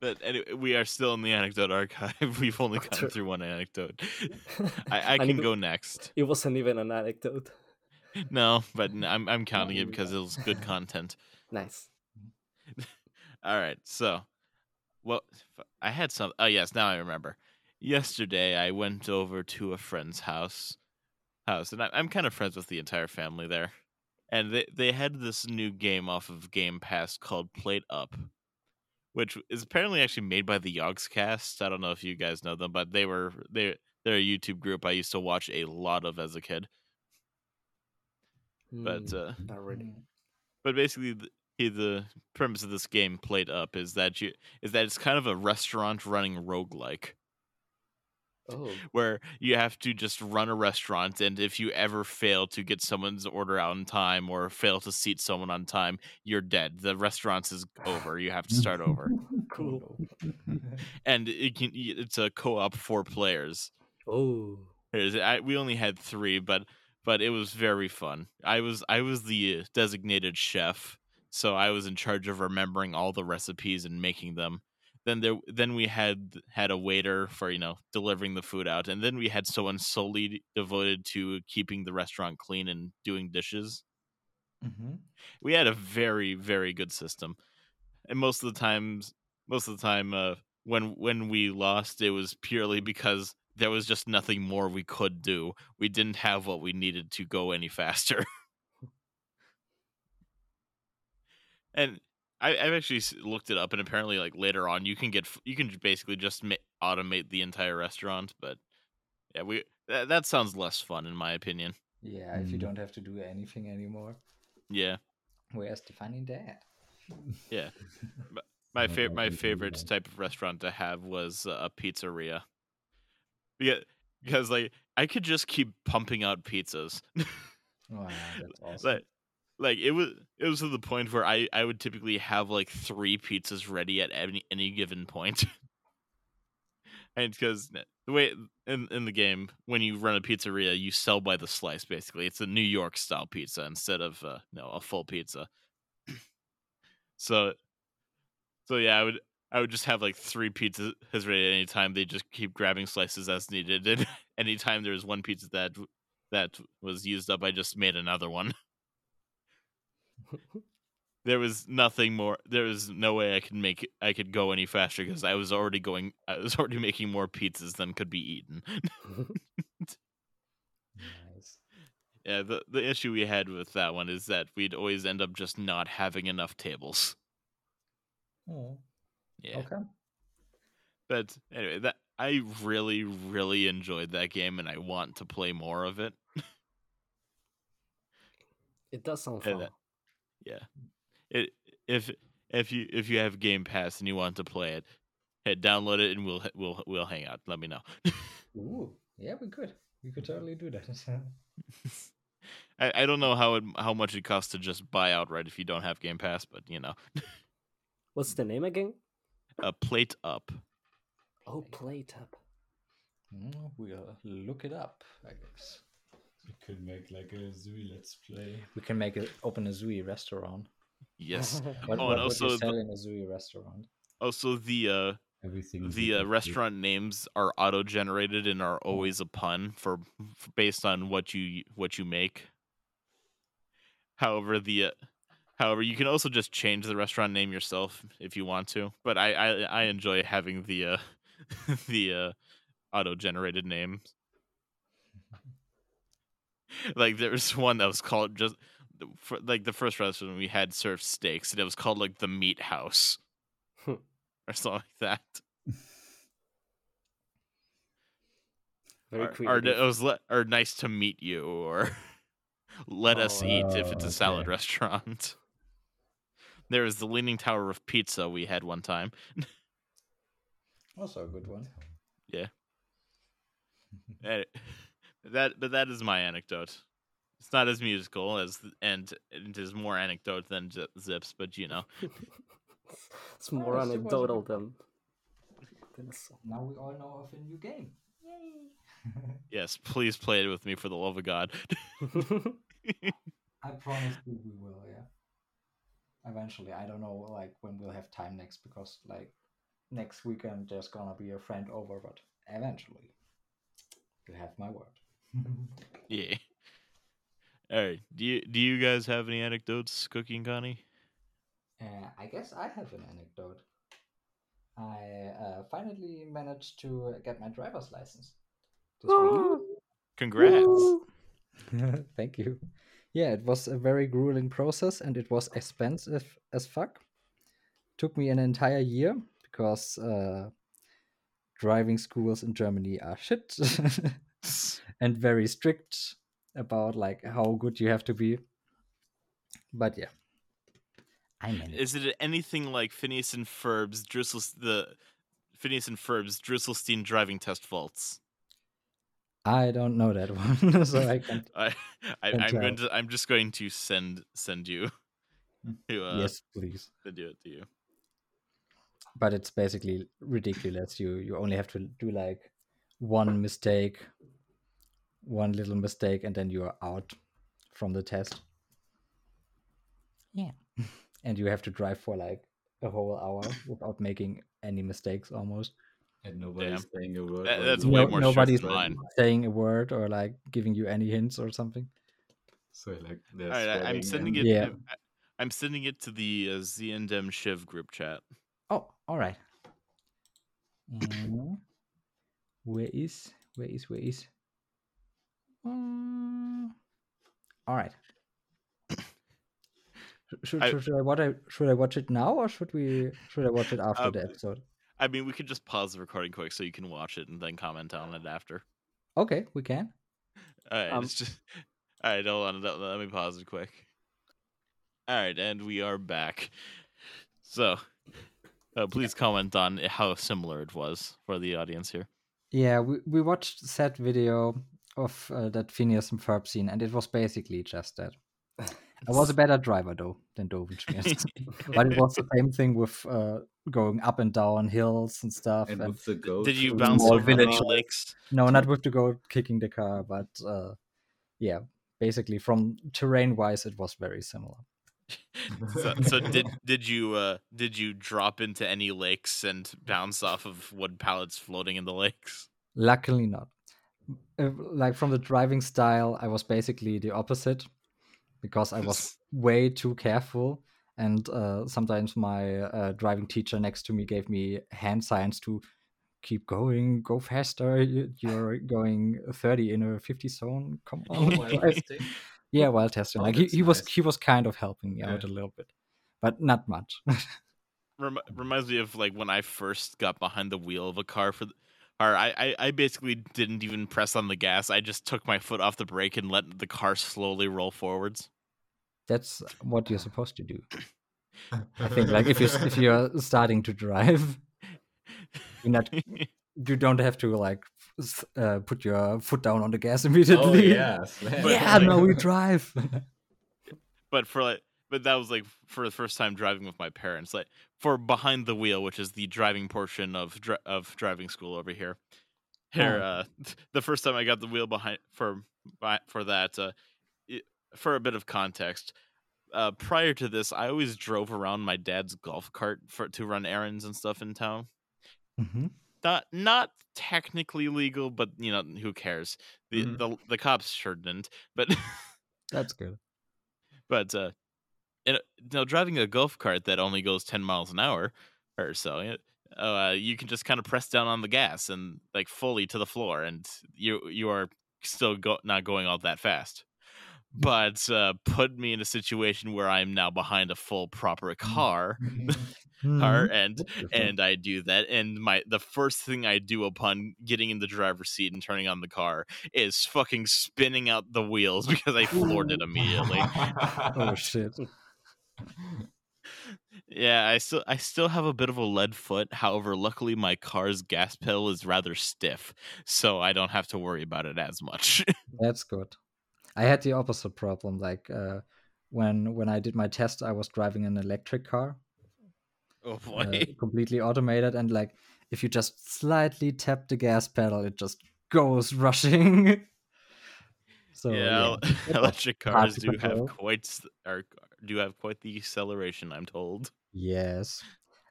A: But anyway, we are still in the anecdote archive. *laughs* We've only oh,
C: True.
A: gotten through one anecdote. *laughs* I, I can
C: it-
A: go next.
C: It wasn't even an anecdote.
A: No, but n- I'm I'm counting it because it was good content.
C: Nice. *laughs*
A: All right, so, well, I had some. Oh yes, now I remember. Yesterday, I went over to a friend's house, house, and I, I'm kind of friends with the entire family there, and they they had this new game off of Game Pass called Plate Up, which is apparently actually made by the Yogscast. I don't know if you guys know them, but they were they they're a YouTube group I used to watch a lot of as a kid. But
C: Hmm,
A: uh,
C: not really.
B: Mm.
A: but basically the, he- the premise of this game Plate Up is that you is that it's kind of a restaurant running roguelike.
C: Oh,
A: where you have to just run a restaurant and if you ever fail to get someone's order out in time or fail to seat someone on time you're dead. The restaurant is over. You have to start over. *laughs*
C: Cool. *laughs*
A: and it can it's a co-op for players.
C: Oh,
A: I, we only had three, but but it was very fun. I was I was the uh, designated chef, so I was in charge of remembering all the recipes and making them. Then there then we had had a waiter for you know delivering the food out, and then we had someone solely devoted to keeping the restaurant clean and doing dishes.
B: Mhm.
A: We had a very very good system, and most of the times most of the time uh, when when we lost, it was purely because there was just nothing more we could do. We didn't have what we needed to go any *laughs* faster. And I, I've actually looked it up, and apparently, like later on, you can get you can basically just ma- automate the entire restaurant. But yeah, we that, that sounds less fun in my opinion.
B: Yeah, if you
D: Mm.
B: don't have to do anything anymore,
A: Yeah,
B: where's the fun in that? *laughs*
A: my
D: Yeah,
A: fa-
D: I
A: my favorite type of restaurant to have was uh, a pizzeria. Yeah, because like I could just keep pumping out pizzas. *laughs*
B: Wow, that's awesome.
A: like like it was it was to the point where I I would typically have like three pizzas ready at any any given point. *laughs* and because the way in in the game when you run a pizzeria you sell by the slice basically it's a New York style pizza instead of uh, no a full pizza. *clears throat* so so yeah I would I would just have like three pizzas ready at any time. They just keep grabbing slices as needed. *laughs* And anytime there was one pizza that that was used up, I just made another one. There was nothing more. There was no way I could make I could go any faster because I was already going. I was already making more pizzas than could be eaten.
B: nice. *laughs*
A: yeah, the the issue we had with that one is that we'd always end up just not having enough tables.
B: Oh,
A: Yeah.
B: okay.
A: But anyway, that I really, really enjoyed that game, and I want to play more of it.
C: it does sound fun.
A: That- Yeah, it if if you if you have Game Pass and you want to play it, hey, download it and we'll we'll we'll hang out. Let me know. *laughs*
B: Ooh, yeah, we could. We could totally do that. *laughs*
A: I, I don't know how it, how much it costs to just buy outright if you don't have Game Pass, but you know, *laughs*
C: What's the name again?
A: a plate up.
C: Oh, Plate Up.
B: Mm, we'll look it up, I guess.
D: We could make like a Zooey Let's Play.
B: We can make it open a Zooey restaurant.
A: Yes. *laughs*
B: What,
A: Oh,
B: what
A: and
B: would you
A: also
B: sell
A: the,
B: in a Zooey restaurant?
A: also the uh
D: Everything.
A: the uh, restaurant names are auto generated and are always a pun for, f based on what you what you make. However, the uh, however you can also just change the restaurant name yourself if you want to. But I I, I enjoy having the uh, *laughs* the uh, auto generated names. *laughs* Like there was one that was called just for, like the first restaurant we had served steaks and it was called like the Meat House or something like that.
C: Very
A: or, or it was le- or nice to meet you or *laughs* let us
C: Oh,
A: eat if it's a salad
D: okay.
A: restaurant *laughs* there was the leaning tower of pizza we had one time
B: Also a good one.
A: Eh, that but that is my anecdote it's not as musical as and it is more anecdote than Zi- zips but you know *laughs*
C: it's more
B: Oh,
C: anecdotal than, than a song.
B: Now we all know of a new game. Yay! *laughs*
A: yes please play it with me for the love of god *laughs*
B: I promise you we will, yeah. Eventually, I don't know like when we'll have time next because like next weekend there's gonna be a friend over, but eventually you have my word.
A: Yeah all right do you do you guys have any anecdotes cookie and connie
B: Uh, I guess I have an anecdote. I uh, finally managed to get my driver's license this *gasps* week.
A: congrats *laughs*
B: Thank you. Yeah, it was a very grueling process and it was expensive as fuck. Took me an entire year because uh, driving schools in Germany are shit *laughs* and very strict about like how good you have to be. But yeah, I mean
A: Is it anything like Phineas and Ferb's Drissel the Phineas and Ferb's Drusselstein driving test faults?
B: I don't know that *laughs* one, *laughs* so I can't.
A: I, I
B: Can't
A: I'm going to I'm just going to send send you *laughs* to uh
B: yes, please.
A: to do it to you.
B: but it's basically ridiculous. You you only have to do like one mistake, one little mistake, and then you are out from the test. Yeah, *laughs* and you have to drive for like a whole hour *coughs* without making any mistakes almost.
E: And nobody's saying a word.
A: That- that's way
B: No,
A: more strict
B: nobody's
A: than mine.
B: saying a word or like giving you any hints or something.
E: So like, they're
A: All right, I, I'm sending
E: and-
A: it.
B: Yeah.
A: I, I'm sending it to the uh, ZNDM Shiv group chat.
B: Oh, all right. Uh, where is where is where is? Mm, all right. Sh- *coughs* Should,
A: I-
B: should, should I watch it? Should I watch it now, or should we? Should I watch it after
A: Uh,
B: the episode?
A: I mean, we could just pause the recording quick so you can watch it and then comment on it after.
B: Okay, we can.
A: All right,
C: Um,
A: it's just all right. Hold on, let, let me pause it quick. All right, and we are back. So, uh, please comment on how similar it was for the audience here.
B: Yeah, we, we watched that video of uh, that Phineas and Ferb scene, and it was basically just that. I was a *laughs* better driver though than Doofenshmirtz. *laughs* but it was the same thing with uh, going up and down hills and stuff.
E: And
B: and-
E: with the goat.
A: Did you bounce
B: small
A: over any
B: village.
A: lakes?
B: no, not with the goat kicking the car, but uh, yeah, basically from terrain wise, it was very similar. *laughs*
A: So, so did did you uh, did you drop into any lakes and bounce off of wood pallets floating in the lakes?
B: Luckily, not. Uh, like from the driving style, I was basically the opposite because I was way too careful. And uh, sometimes my uh, driving teacher next to me gave me hand signs to keep going, go faster. you- You're going 30 in a 50 zone. Come *laughs* on.
E: while *laughs*
B: yeah, while testing.
E: Oh,
B: Like he, he was he was kind of helping me
E: Yeah.
B: out a little bit, but not much. *laughs*
A: Rem- reminds me of like when I first got behind the wheel of a car for. The, or I, I, I basically didn't even press on the gas. I just took my foot off the brake and let the car slowly roll forwards.
B: That's what you're supposed to do. I think like if you if *laughs* you're starting to drive, you're not *laughs* you don't have to like uh, put your foot down on the gas
E: Oh
B: immediately.
E: yeah, slam. *laughs*
B: yeah, no, we drive.
A: but for like but that was like for the first time driving with my parents like for behind the wheel which is the driving portion of dri- of driving school over here here
B: Oh.
A: uh *laughs* the first time i got the wheel behind for for that uh it, for a bit of context uh, prior to this, I always drove around my dad's golf cart for to run errands and stuff in town.
B: hmm
A: Not not technically legal, but you know who cares? The
E: Mhm.
A: the the cops sure didn't. But
B: That's good. *laughs*
A: but uh, and, uh, you know, driving a golf cart that only goes ten miles an hour or so, uh, you can just kind of press down on the gas and like fully to the floor, and you you are still go- not going all that fast. But uh, put me in a situation where I'm now behind a full proper car, *laughs* car,
B: Mhm.
A: and and I do that, and my the first thing I do upon getting in the driver's seat and turning on the car is fucking spinning out the wheels *laughs* because I floored it immediately. *laughs*
B: oh shit.
A: Yeah, I still I still have a bit of a lead foot. However, luckily my car's gas pedal is rather stiff, so I don't have to worry about it as much. *laughs*
B: That's good. I had the opposite problem. Like uh, when when I did my test, I was driving an electric car,
A: oh
B: uh,
A: boy. *laughs*
B: completely automated, and like if you just slightly tap the gas pedal, it just goes rushing. *laughs* so
A: yeah,
B: was
A: electric cars do have
B: control.
A: quite s- are do have quite the acceleration, I'm told.
B: Yes,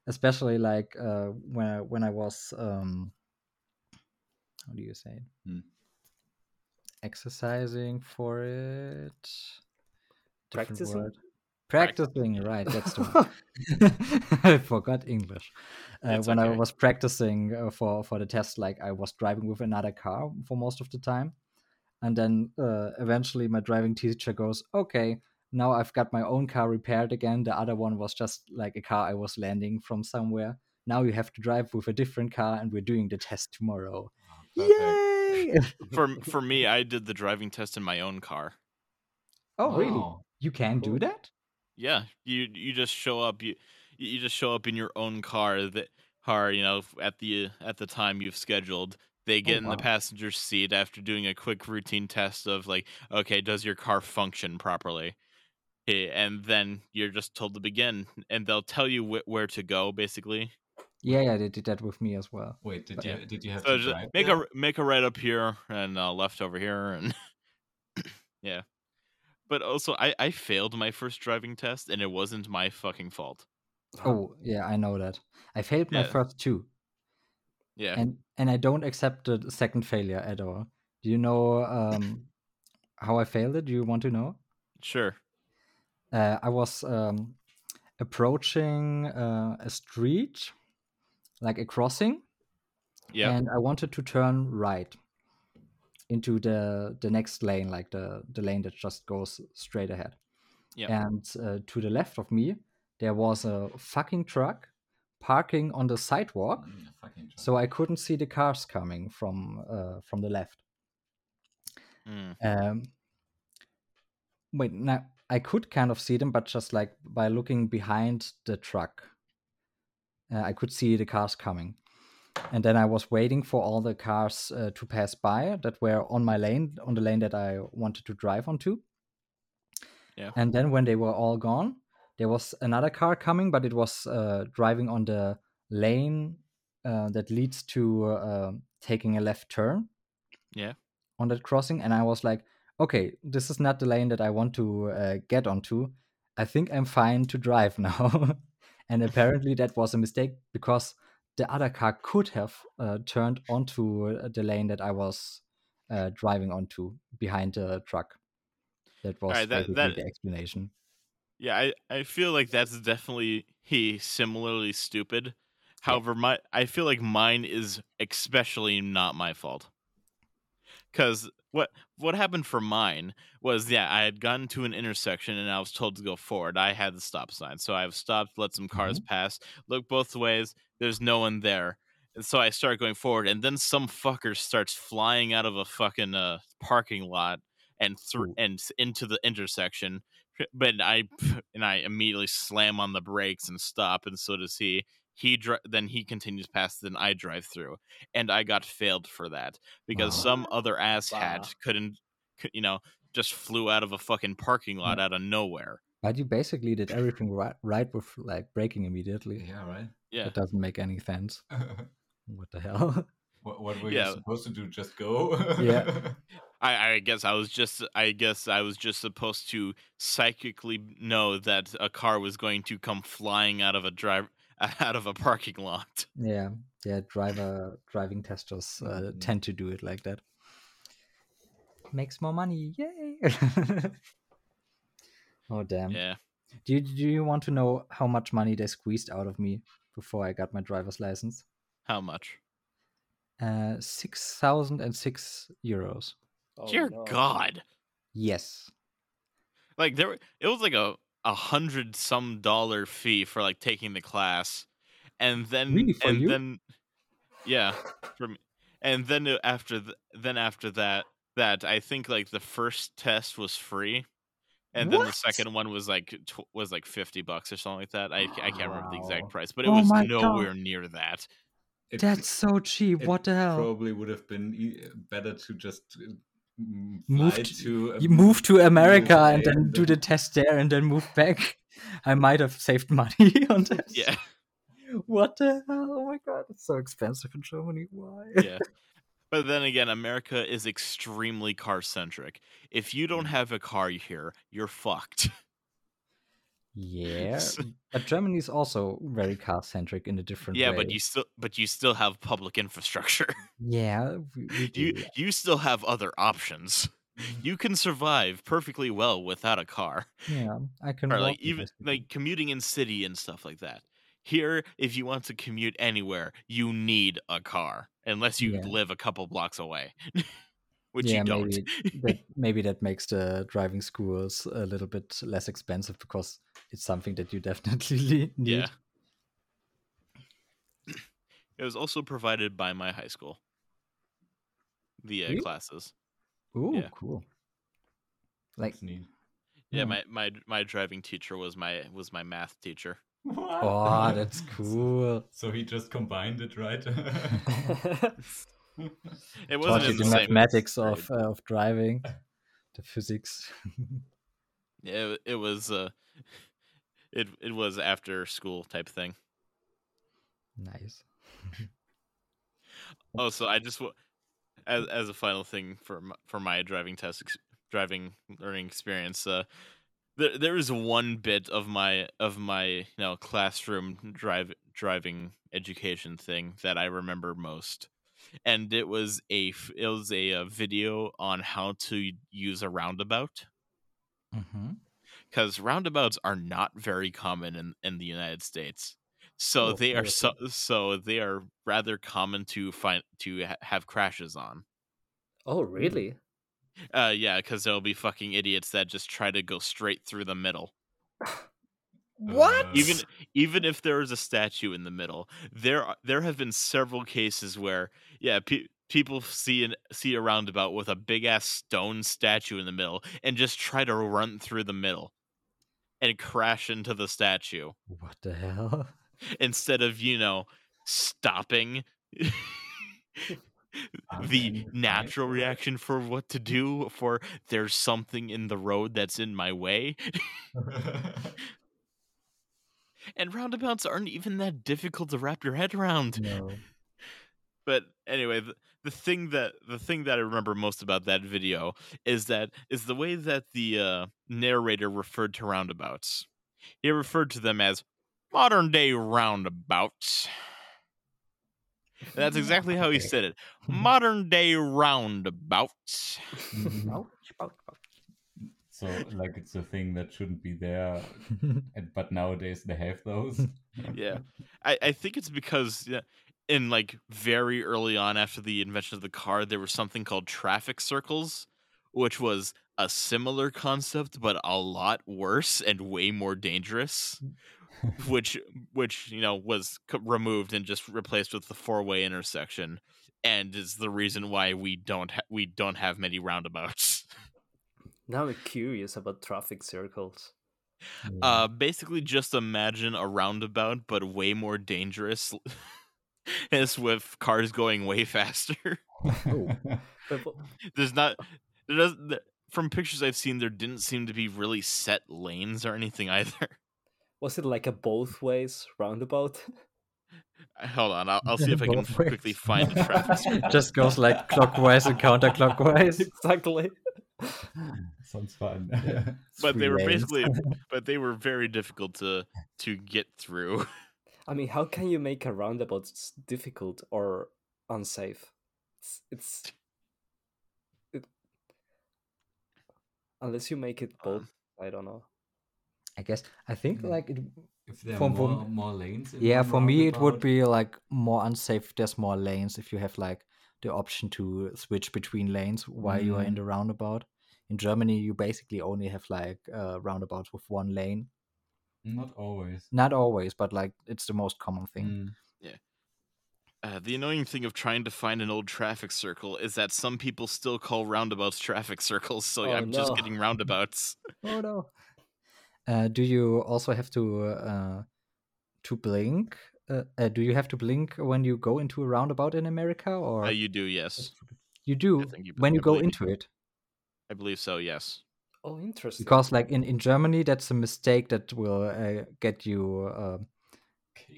B: especially like uh, when I, when I was um, how do you say it?
E: Hmm.
B: Exercising for it. Different
C: Practicing?
B: word.
A: Practicing,
B: Practicing, right? That's the one. *laughs* *laughs* I forgot English. Uh,
A: It's
B: when I was practicing uh, for for the test, like I was driving with another car for most of the time, and then uh, eventually my driving teacher goes, "Okay, now I've got my own car repaired again. The other one was just like a car I was landing from somewhere. Now you have to drive with a different car, and we're doing the test tomorrow.
E: Ah, perfect.
B: Yay! *laughs* *laughs*
A: For for me, I did the driving test in my own car.
B: oh, really?
E: Oh,
B: you can
E: Cool.
B: do that?
A: Yeah, you you just show up you you just show up in your own car that car you know at the at the time you've scheduled. They oh, get in
B: wow.
A: the passenger seat after doing a quick routine test of like, okay, does your car function properly? Eh, And then you're just told to begin, and they'll tell you wh- where to go, basically.
B: Yeah, yeah, they did that with me as well.
E: Wait, did
A: Yeah.
E: you did you have
A: So
E: to drive
A: make
E: there?
A: a make a right up here and uh, left over here, and *coughs* yeah. But also, I I failed my first driving test, and it wasn't my fucking fault.
B: Oh, yeah, I know that. I failed my
A: Yeah.
B: first two,
A: Yeah,
B: and and I don't accept the second failure at all. Do you know um, how I failed it? Do you want to know?
A: sure.
B: Uh, I was um, approaching uh, a street, like a crossing,
A: Yeah.
B: and I wanted to turn right into the the next lane, like the the lane that just goes straight ahead.
A: Yep.
B: And uh, to the left of me, there was a fucking truck parking on the sidewalk,
E: Mm,
B: so I couldn't see the cars coming from uh, from the left.
A: Mm.
B: Um, wait, now I could kind of see them, but just like by looking behind the truck, uh, I could see the cars coming. And then I was waiting for all the cars uh, to pass by that were on my lane, on the lane that I wanted to drive onto.
A: Yeah.
B: And then when they were all gone, there was another car coming, but it was uh, driving on the lane uh, that leads to uh, taking a left turn
A: Yeah.
B: on that crossing and i was like okay this is not the lane that i want to uh, get onto. I think i'm fine to drive *laughs* now. And apparently that was a mistake because the other car could have uh, turned onto uh, the lane that i was uh, driving onto behind the truck. That was
A: Alright, that- that-
B: the explanation.
A: Yeah, I, I feel like that's definitely he similarly stupid. However, my I feel like mine is especially not my fault. Cause what what happened for mine was yeah, I had gotten to an intersection and I was told to go forward. I had the stop sign. So I've stopped, let some cars pass, look both ways, there's no one there. And so I start going forward, and then some fucker starts flying out of a fucking uh, parking lot and thr
B: Ooh.
A: and into the intersection. But I and I immediately slam on the brakes and stop, and so does he. He dri- then he continues past, then I drive through, and I got failed for that because some other asshat
C: Wow.
A: couldn't, cou- you know, just flew out of a fucking parking lot mm. out of nowhere.
B: but you basically did *laughs* everything right, right with like braking immediately
E: Yeah, right.
A: Yeah,
B: it doesn't make any sense *laughs* what the hell
E: what, what were
A: Yeah.
E: you supposed to do? Just go?
B: Yeah. *laughs*
A: I, I guess I was just I guess I was just supposed to psychically know that a car was going to come flying out of a drive *laughs* out of a parking lot.
B: Yeah, yeah. Driver driving testers uh,
E: Mhm.
B: tend to do it like that. Makes more money, yay! *laughs* oh damn.
A: Yeah.
B: Do you, do you want to know how much money they squeezed out of me before I got my driver's license?
A: How much?
B: Uh, six thousand and six euros.
C: Oh,
A: Dear
C: no.
A: God.
B: Yes.
A: Like there, it was like a a hundred some dollar fee for like taking the class, and then
B: Really, for
A: and
B: you?
A: then, yeah, from and then uh, after th- then after that that I think like the first test was free, and then the second one was like tw- was like fifty bucks or something like that. I I can't remember the exact price, but it
B: Oh
A: was
B: my
A: nowhere near that.
E: It-
B: That's so cheap.
E: it
B: What the hell?
E: Probably would have been e- better to just uh, Mm-hmm.
B: Move to-
E: to
B: move to America
E: USA
B: and then do the test there and then move back. I might have saved money *laughs* on that.
A: Yeah,
B: What the hell? Oh my god, it's so expensive in Germany. Why?
A: yeah. But then again, America is extremely car centric. If you don't mm. have a car here, you're fucked. *laughs*
B: Yeah, *laughs* but Germany is also very car centric in a different
A: yeah,
B: way.
A: but you still but you still have public infrastructure. *laughs*
B: yeah, we, we do.
A: you you still have other options. Mm-hmm. You can survive perfectly well without a car,
B: yeah, I *laughs* can
A: or like even like commuting in city and stuff like that. Here, if you want to commute anywhere, you need a car, unless you
B: Yeah.
A: live a couple blocks away, which
B: yeah,
A: you don't.
B: maybe that maybe that makes the driving schools a little bit less expensive because it's something that you *laughs* definitely need.
A: yeah. It was also provided by my high school. The uh,
B: Really?
A: classes.
B: Ooh,
A: Yeah.
B: cool. Like,
E: That's neat.
A: Yeah,
B: Yeah.
A: my, my my driving teacher was my was my math teacher. What?
B: oh, *laughs* that's cool.
E: So he just combined it, right? *laughs*
A: It wasn't
B: you
A: in
B: the
A: the
B: mathematics
A: grade.
B: of uh, of driving, the physics.
A: Yeah, it, it was uh it it was after school type thing.
B: nice. *laughs*
A: Oh, so I just as as a final thing for my, for my driving test ex- driving learning experience, uh there there is one bit of my of my you know classroom drive driving education thing that I remember most. And it was a it was a, uh video on how to use a roundabout.
B: Mm-hmm.
A: Because roundabouts are not very common in, in the United States. So
C: Oh,
A: they are so so they are rather common to find to ha- have crashes on.
C: oh, really?
A: Uh, yeah, because there'll be fucking idiots that just try to go straight through the middle. *sighs*
E: What?
A: Even even if there is a statue in the middle, there are- there have been several cases where yeah, pe- people see an see a roundabout with a big ass stone statue in the middle and just try to run through the middle and crash into the statue.
B: What the hell? *laughs*
A: instead of you know stopping *laughs* oh,
E: the
A: natural reaction for what to do for there's something in the road that's in my way *laughs* and roundabouts aren't even that difficult to wrap your head around
B: No.
A: but anyway the, the thing that the thing that i remember most about that video is that is the way that the uh, narrator referred to roundabouts. He referred to them as modern day roundabouts. And that's *laughs* exactly how he said it modern day roundabouts.
B: Ouch, ouch, ouch.
D: So like it's a thing that shouldn't be there, *laughs* but nowadays they have those.
A: yeah. I, I think it's because yeah, in like very early on after the invention of the car there was something called traffic circles which was a similar concept but a lot worse and way more dangerous which which you know was c- removed and just replaced with the four-way intersection and is the reason why we don't ha- we don't have many roundabouts. *laughs*
C: Now I'm curious about traffic circles.
A: uh basically just imagine a roundabout but way more dangerous *laughs* it's with cars going way faster *laughs* there's not there does there, from pictures i've seen there didn't seem to be really set lanes or anything either
C: was it like a both ways roundabout?
A: Uh, Hold on, I'll, I'll see if I can
B: ways.
A: quickly find a traffic. *laughs*
B: Just goes like clockwise and counterclockwise.
C: exactly.
D: Sounds fun.
A: but they were
B: lanes.
A: basically, but they were very difficult to to get through.
C: I mean, how can you make a roundabout s- difficult or unsafe? It's, it's it, unless you make it both.
A: Um,
C: I don't know.
B: I guess I think
D: Mm.
B: like it,
D: if there are more,
B: for-
D: more lanes.
B: yeah for me it would be like more unsafe. if There's more lanes if you have like the option to switch between lanes while you are in
D: Mm.
B: the roundabout. In Germany, you basically only have like uh, roundabouts with one lane.
D: Not always.
B: Not always, but like it's the most common thing.
D: Mm.
A: Uh, the annoying thing of trying to find an old traffic circle is that some people still call roundabouts traffic circles, so
C: Oh,
A: I'm just getting roundabouts. *laughs*
B: Oh no. Uh, do you also have to uh, to blink? Uh, uh, do you have to blink when you go into a roundabout in America, or
A: Uh, you do, yes.
B: you do
A: you-
B: when you go
A: believe
B: into it?
A: I believe so, yes.
C: Oh, interesting.
B: Because like in, in Germany, that's a mistake that will uh, get you uh,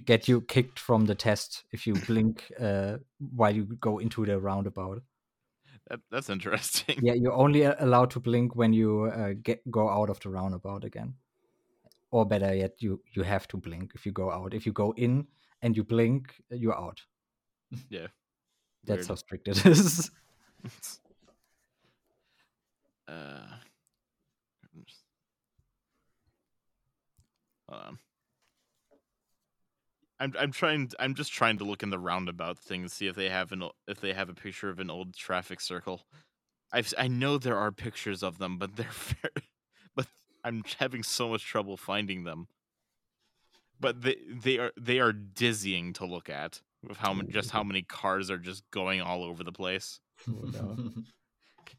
B: get you kicked from the test if you blink uh, while you go into the roundabout.
A: That, that's interesting.
B: Yeah, you're only allowed to blink when you uh, get go out of the roundabout again. Or better yet, you you have to blink if you go out. If you go in and you blink, you're out. *laughs*
A: Yeah.
B: That's
A: Weird.
B: how strict it *laughs* is. *laughs*
A: uh, on. I'm I'm trying I'm just trying to look in the roundabout thing and see if they have an if they have a picture of an old traffic circle. S- I know there are pictures of them, but they're *laughs* very, but I'm having so much trouble finding them. But they they are they are dizzying to look at with how just how many cars are just going all over the place. *laughs*
B: no.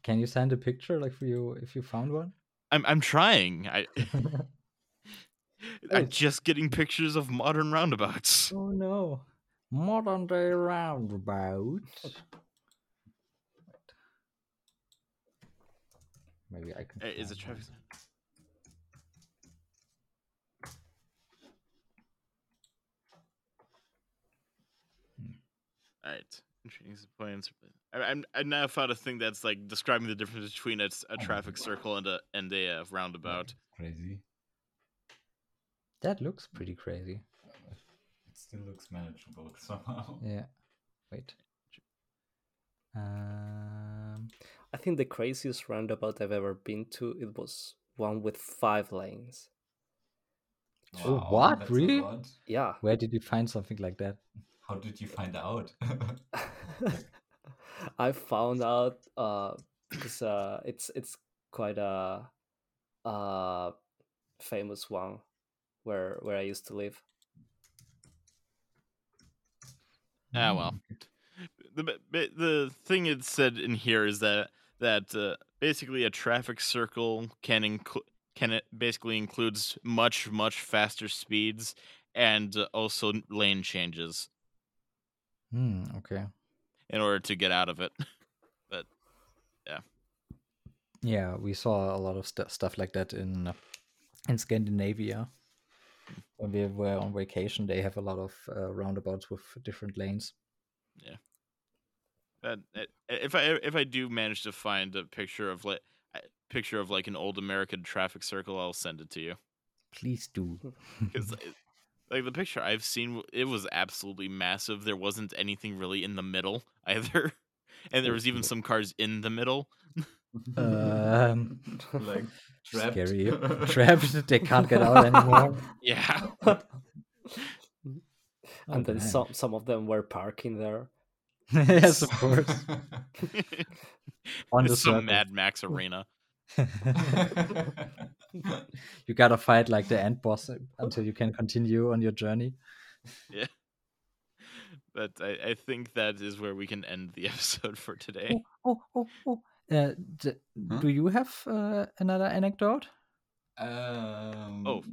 B: Can you send a picture, like for you, if you found one?
A: I'm I'm trying. I
B: Oh. *laughs*
A: I'm just getting pictures of modern roundabouts.
B: oh no, modern day roundabout. Maybe I can.
A: Is it traffic? All right. Intriguing points. I, I'm I now found a thing that's like describing the difference between a traffic circle and a and a uh, roundabout.
D: Crazy.
B: That looks pretty crazy.
D: It still looks manageable *laughs* somehow.
B: Yeah. Wait. Um.
C: I think the craziest roundabout I've ever been to it was one with five lanes.
B: Oh, what?
D: that's a
B: Really?
D: lot.
C: Yeah.
B: Where did you find something like that?
D: How did you find out? *laughs*
C: I found out uh because uh it's it's quite a uh famous one where where I used to live.
A: Ah well. The b- b- the thing it said in here is that that uh, basically a traffic circle can include can it basically includes much much faster speeds and uh, also lane changes
B: Hmm. Okay.
A: in order to get out of it. *laughs*
B: But yeah, Yeah, we saw a lot of st- stuff like that in uh, in Scandinavia. When we were on vacation, they have a lot of uh, roundabouts with different lanes.
A: Yeah. uh, if I if I do manage to find a picture of like picture of like an old American traffic circle, I'll send it to you.
B: Please do. *laughs*
A: because like the picture I've seen, it was absolutely massive. There wasn't anything really in the middle *laughs* either, and there was even some cars in the middle.
B: Um, *laughs*
E: like *laughs* trapped.
B: scary. *laughs* Trapped. They can't get out anymore.
A: Yeah,
C: and then
B: damn.
C: some some of them were parking there.
B: yes, of course. On the
A: it's some
B: circle.
A: Mad Max arena.
B: you gotta fight like the end boss until you can continue on your journey. Yeah.
A: But I, I think that is where we can end the episode for today.
B: Oh, oh, oh. Uh, d-
E: Huh?
B: Do you have uh, another anecdote?
D: Um,
A: Oh.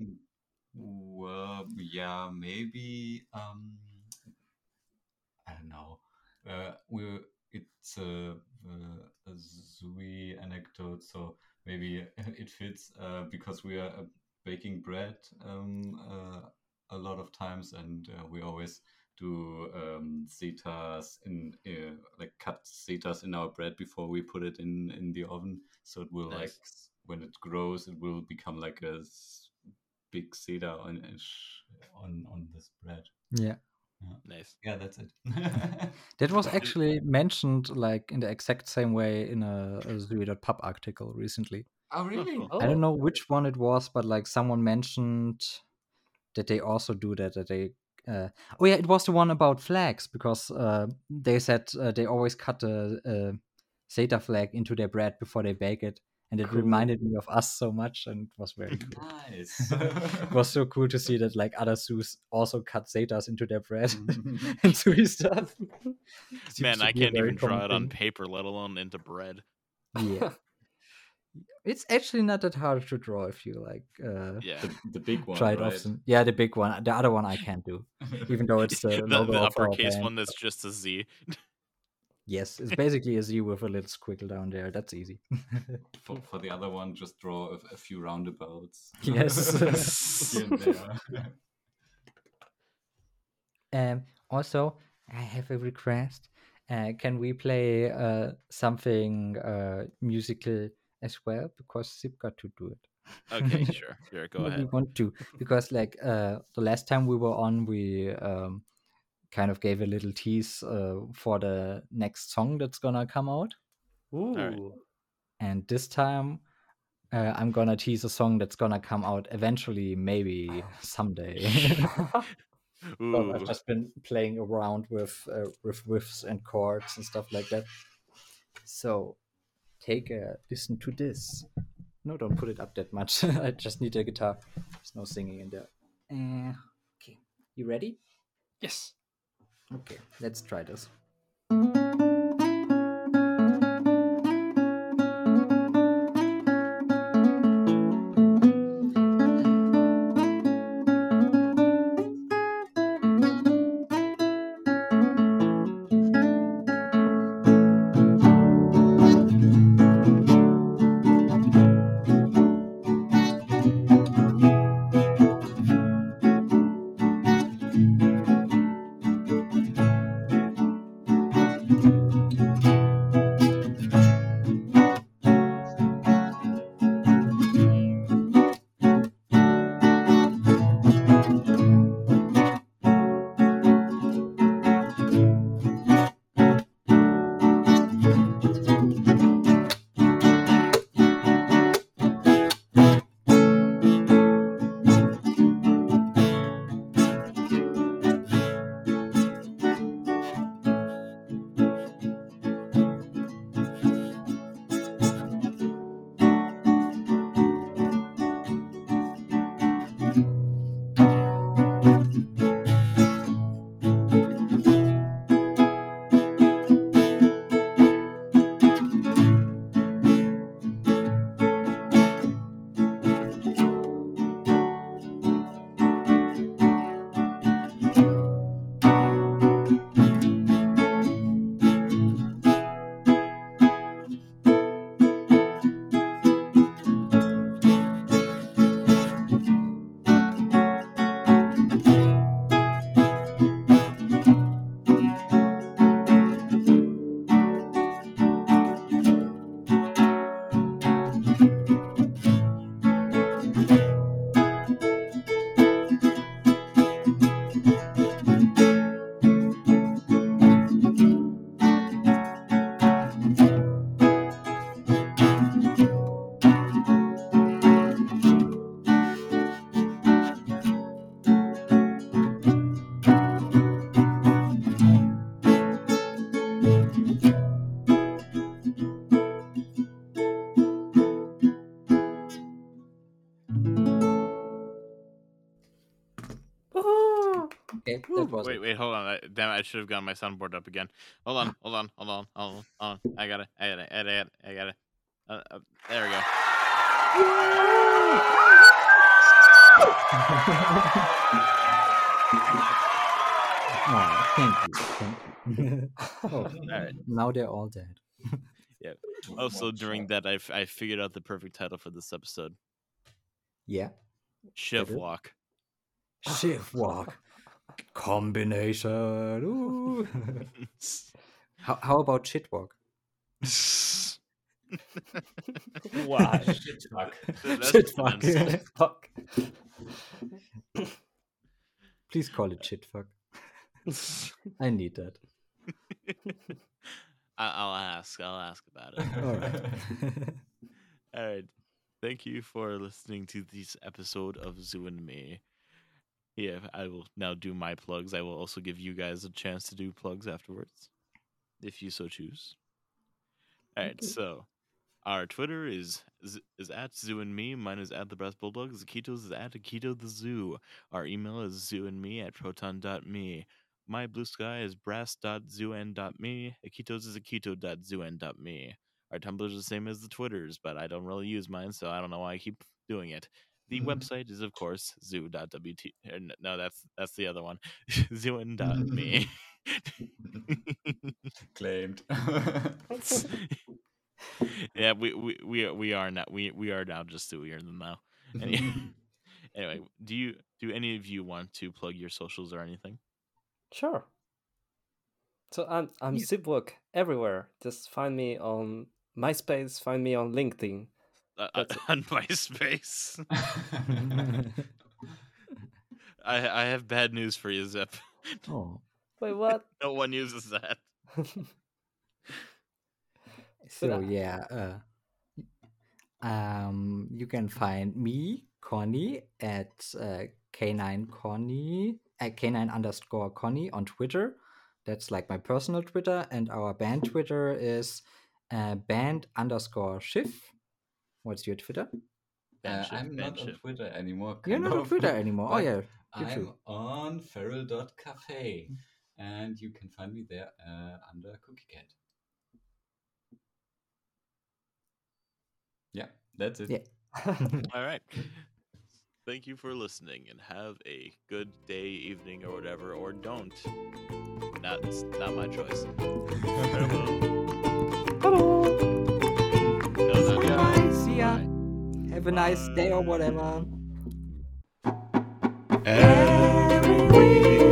D: Well, yeah, maybe. Um, I don't know. Uh, we it's a, a, a Zooey anecdote, so maybe *laughs* it fits uh, because we are uh, baking bread um, uh, a lot of times, and uh, we always
E: do um, zetas in uh, like cut zetas in our bread before we put it in in the oven. So it will like
A: Nice.
E: s- when it grows, it will become like a big zeta on on on this bread.
B: Yeah.
A: Nice.
D: Yeah, that's it. *laughs*
B: That was *laughs* actually mentioned like in the exact same way in a, a Zuri.pub article recently.
E: oh really?
A: cool.
B: I don't
C: Oh.
B: know which one it was, but like someone mentioned that they also do that. That they, uh, oh yeah, it was the one about flags because uh, they said uh, they always cut a, a Zeta flag into their bread before they bake it, and it
C: Cool.
B: reminded me of us so much, and it was very cool.
E: Nice. *laughs*
B: it was so cool to see that like other zoos also cut Zetas into their bread *laughs* *laughs* and Zuri stuff. Seems
A: Man, I can't even draw it on paper, let alone into bread.
B: Yeah. It's actually not that hard to draw if you like uh,
A: Yeah.
E: the, the big one,
B: try it
E: right?
B: often. Yeah, the big one. The other one I can't do, even though *laughs* it's the,
A: the,
B: logo
A: the uppercase one that's just a Z.
B: Yes, it's *laughs* basically a Z with a little squiggle down there. That's easy. *laughs*
E: for, for the other one, just draw a, a few roundabouts.
B: Yes.
E: And.
B: Um, also, I have a request. Uh, can we play uh, something uh, musical as well? Because Zip got to do it.
A: Okay, *laughs* sure. Sure, go
B: No, We want to because like uh, the last time we were on, we um, kind of gave a little tease uh, for the next song that's gonna come out,
C: Ooh.
B: and this time. Uh, I'm gonna tease a song that's gonna come out eventually, maybe someday. *laughs* *laughs* But
A: Ooh.
B: I've just been playing around with uh, with riffs and chords and stuff like that. So take a listen to this. No, don't put it up that much. *laughs* I just need a guitar. There's no singing in there. Uh, okay, you ready?
C: Yes.
B: Okay, let's try this. Okay,
A: Wait,
B: it.
A: wait, hold on. I, damn, I should have gotten my soundboard up again. Hold on, hold on, hold on, hold on, hold on. I got it, I got it, I got it, I got it. Uh, uh, there we go. *laughs*
B: Oh, thank you. Thank you. *laughs* oh,
A: Alright.
B: now they're all dead. *laughs* yeah.
A: Also, during that, I, f- I figured out the perfect title for this episode
B: Yeah.
A: Shiv
B: it?
A: Walk.
B: Shift walk. Combination. *laughs* how, how about shitwalk? *laughs*
C: Why? *laughs*
D: Shit fuck.
A: That's
B: Shitfuck.
C: Fuck.
B: Please call it shitfuck. I need that.
A: I- I'll ask. I'll ask about it.
B: All right.
A: All right. Thank you for listening to this episode of Zoo and Me. Yeah, I will now do my plugs. I will also give you guys a chance to do plugs afterwards, if you so choose. All right. So, our Twitter is is, at Zoo and Me. Mine is at the Brass Bulldog. Zakito's is at Akito the Zoo. Our email is Zoo and Me at proton.me. My blue sky is brass.zooand.me. Akito's is akito.zooand.me. Our Tumblr is the same as the Twitters, but I don't really use mine, so I don't know why I keep doing it. The
D: Mhm.
A: website is, of course, zoo.wt. or No, that's that's the other one. *laughs* zooand.me. *laughs*
D: Claimed. *laughs*
A: yeah, we, we we are- we are now we we are now just zooier than now. Any- anyway, do you do any of you want to plug your socials or anything?
C: Sure. So I'm I'm
B: Yeah.
C: Zipwork everywhere. Just find me on MySpace. Find me on LinkedIn.
A: Uh, *laughs* on MySpace. *laughs* I I have bad news for you, Zip.
B: oh.
C: Wait, what? *laughs*
A: no one uses that.
B: So
C: I-
B: yeah, uh, um, you can find me, Connie, at uh, K9 Connie, at K9 underscore Connie on Twitter. That's like my personal Twitter, and our band Twitter is uh, band underscore Shiv. What's your Twitter?
D: Uh, I'm not on. Twitter anymore.
B: You're
D: kind
B: not on Twitter *laughs* anymore. Oh yeah, you
D: I'm
B: too.
D: on feral.cafe and you can find me there uh, under Cookie Cat. Yeah, that's it.
B: Yeah. *laughs*
A: All right. Thank you for listening and have a good day, evening, or whatever, or don't. Not, not my choice. *laughs*
B: have a nice day or whatever.
A: Every week.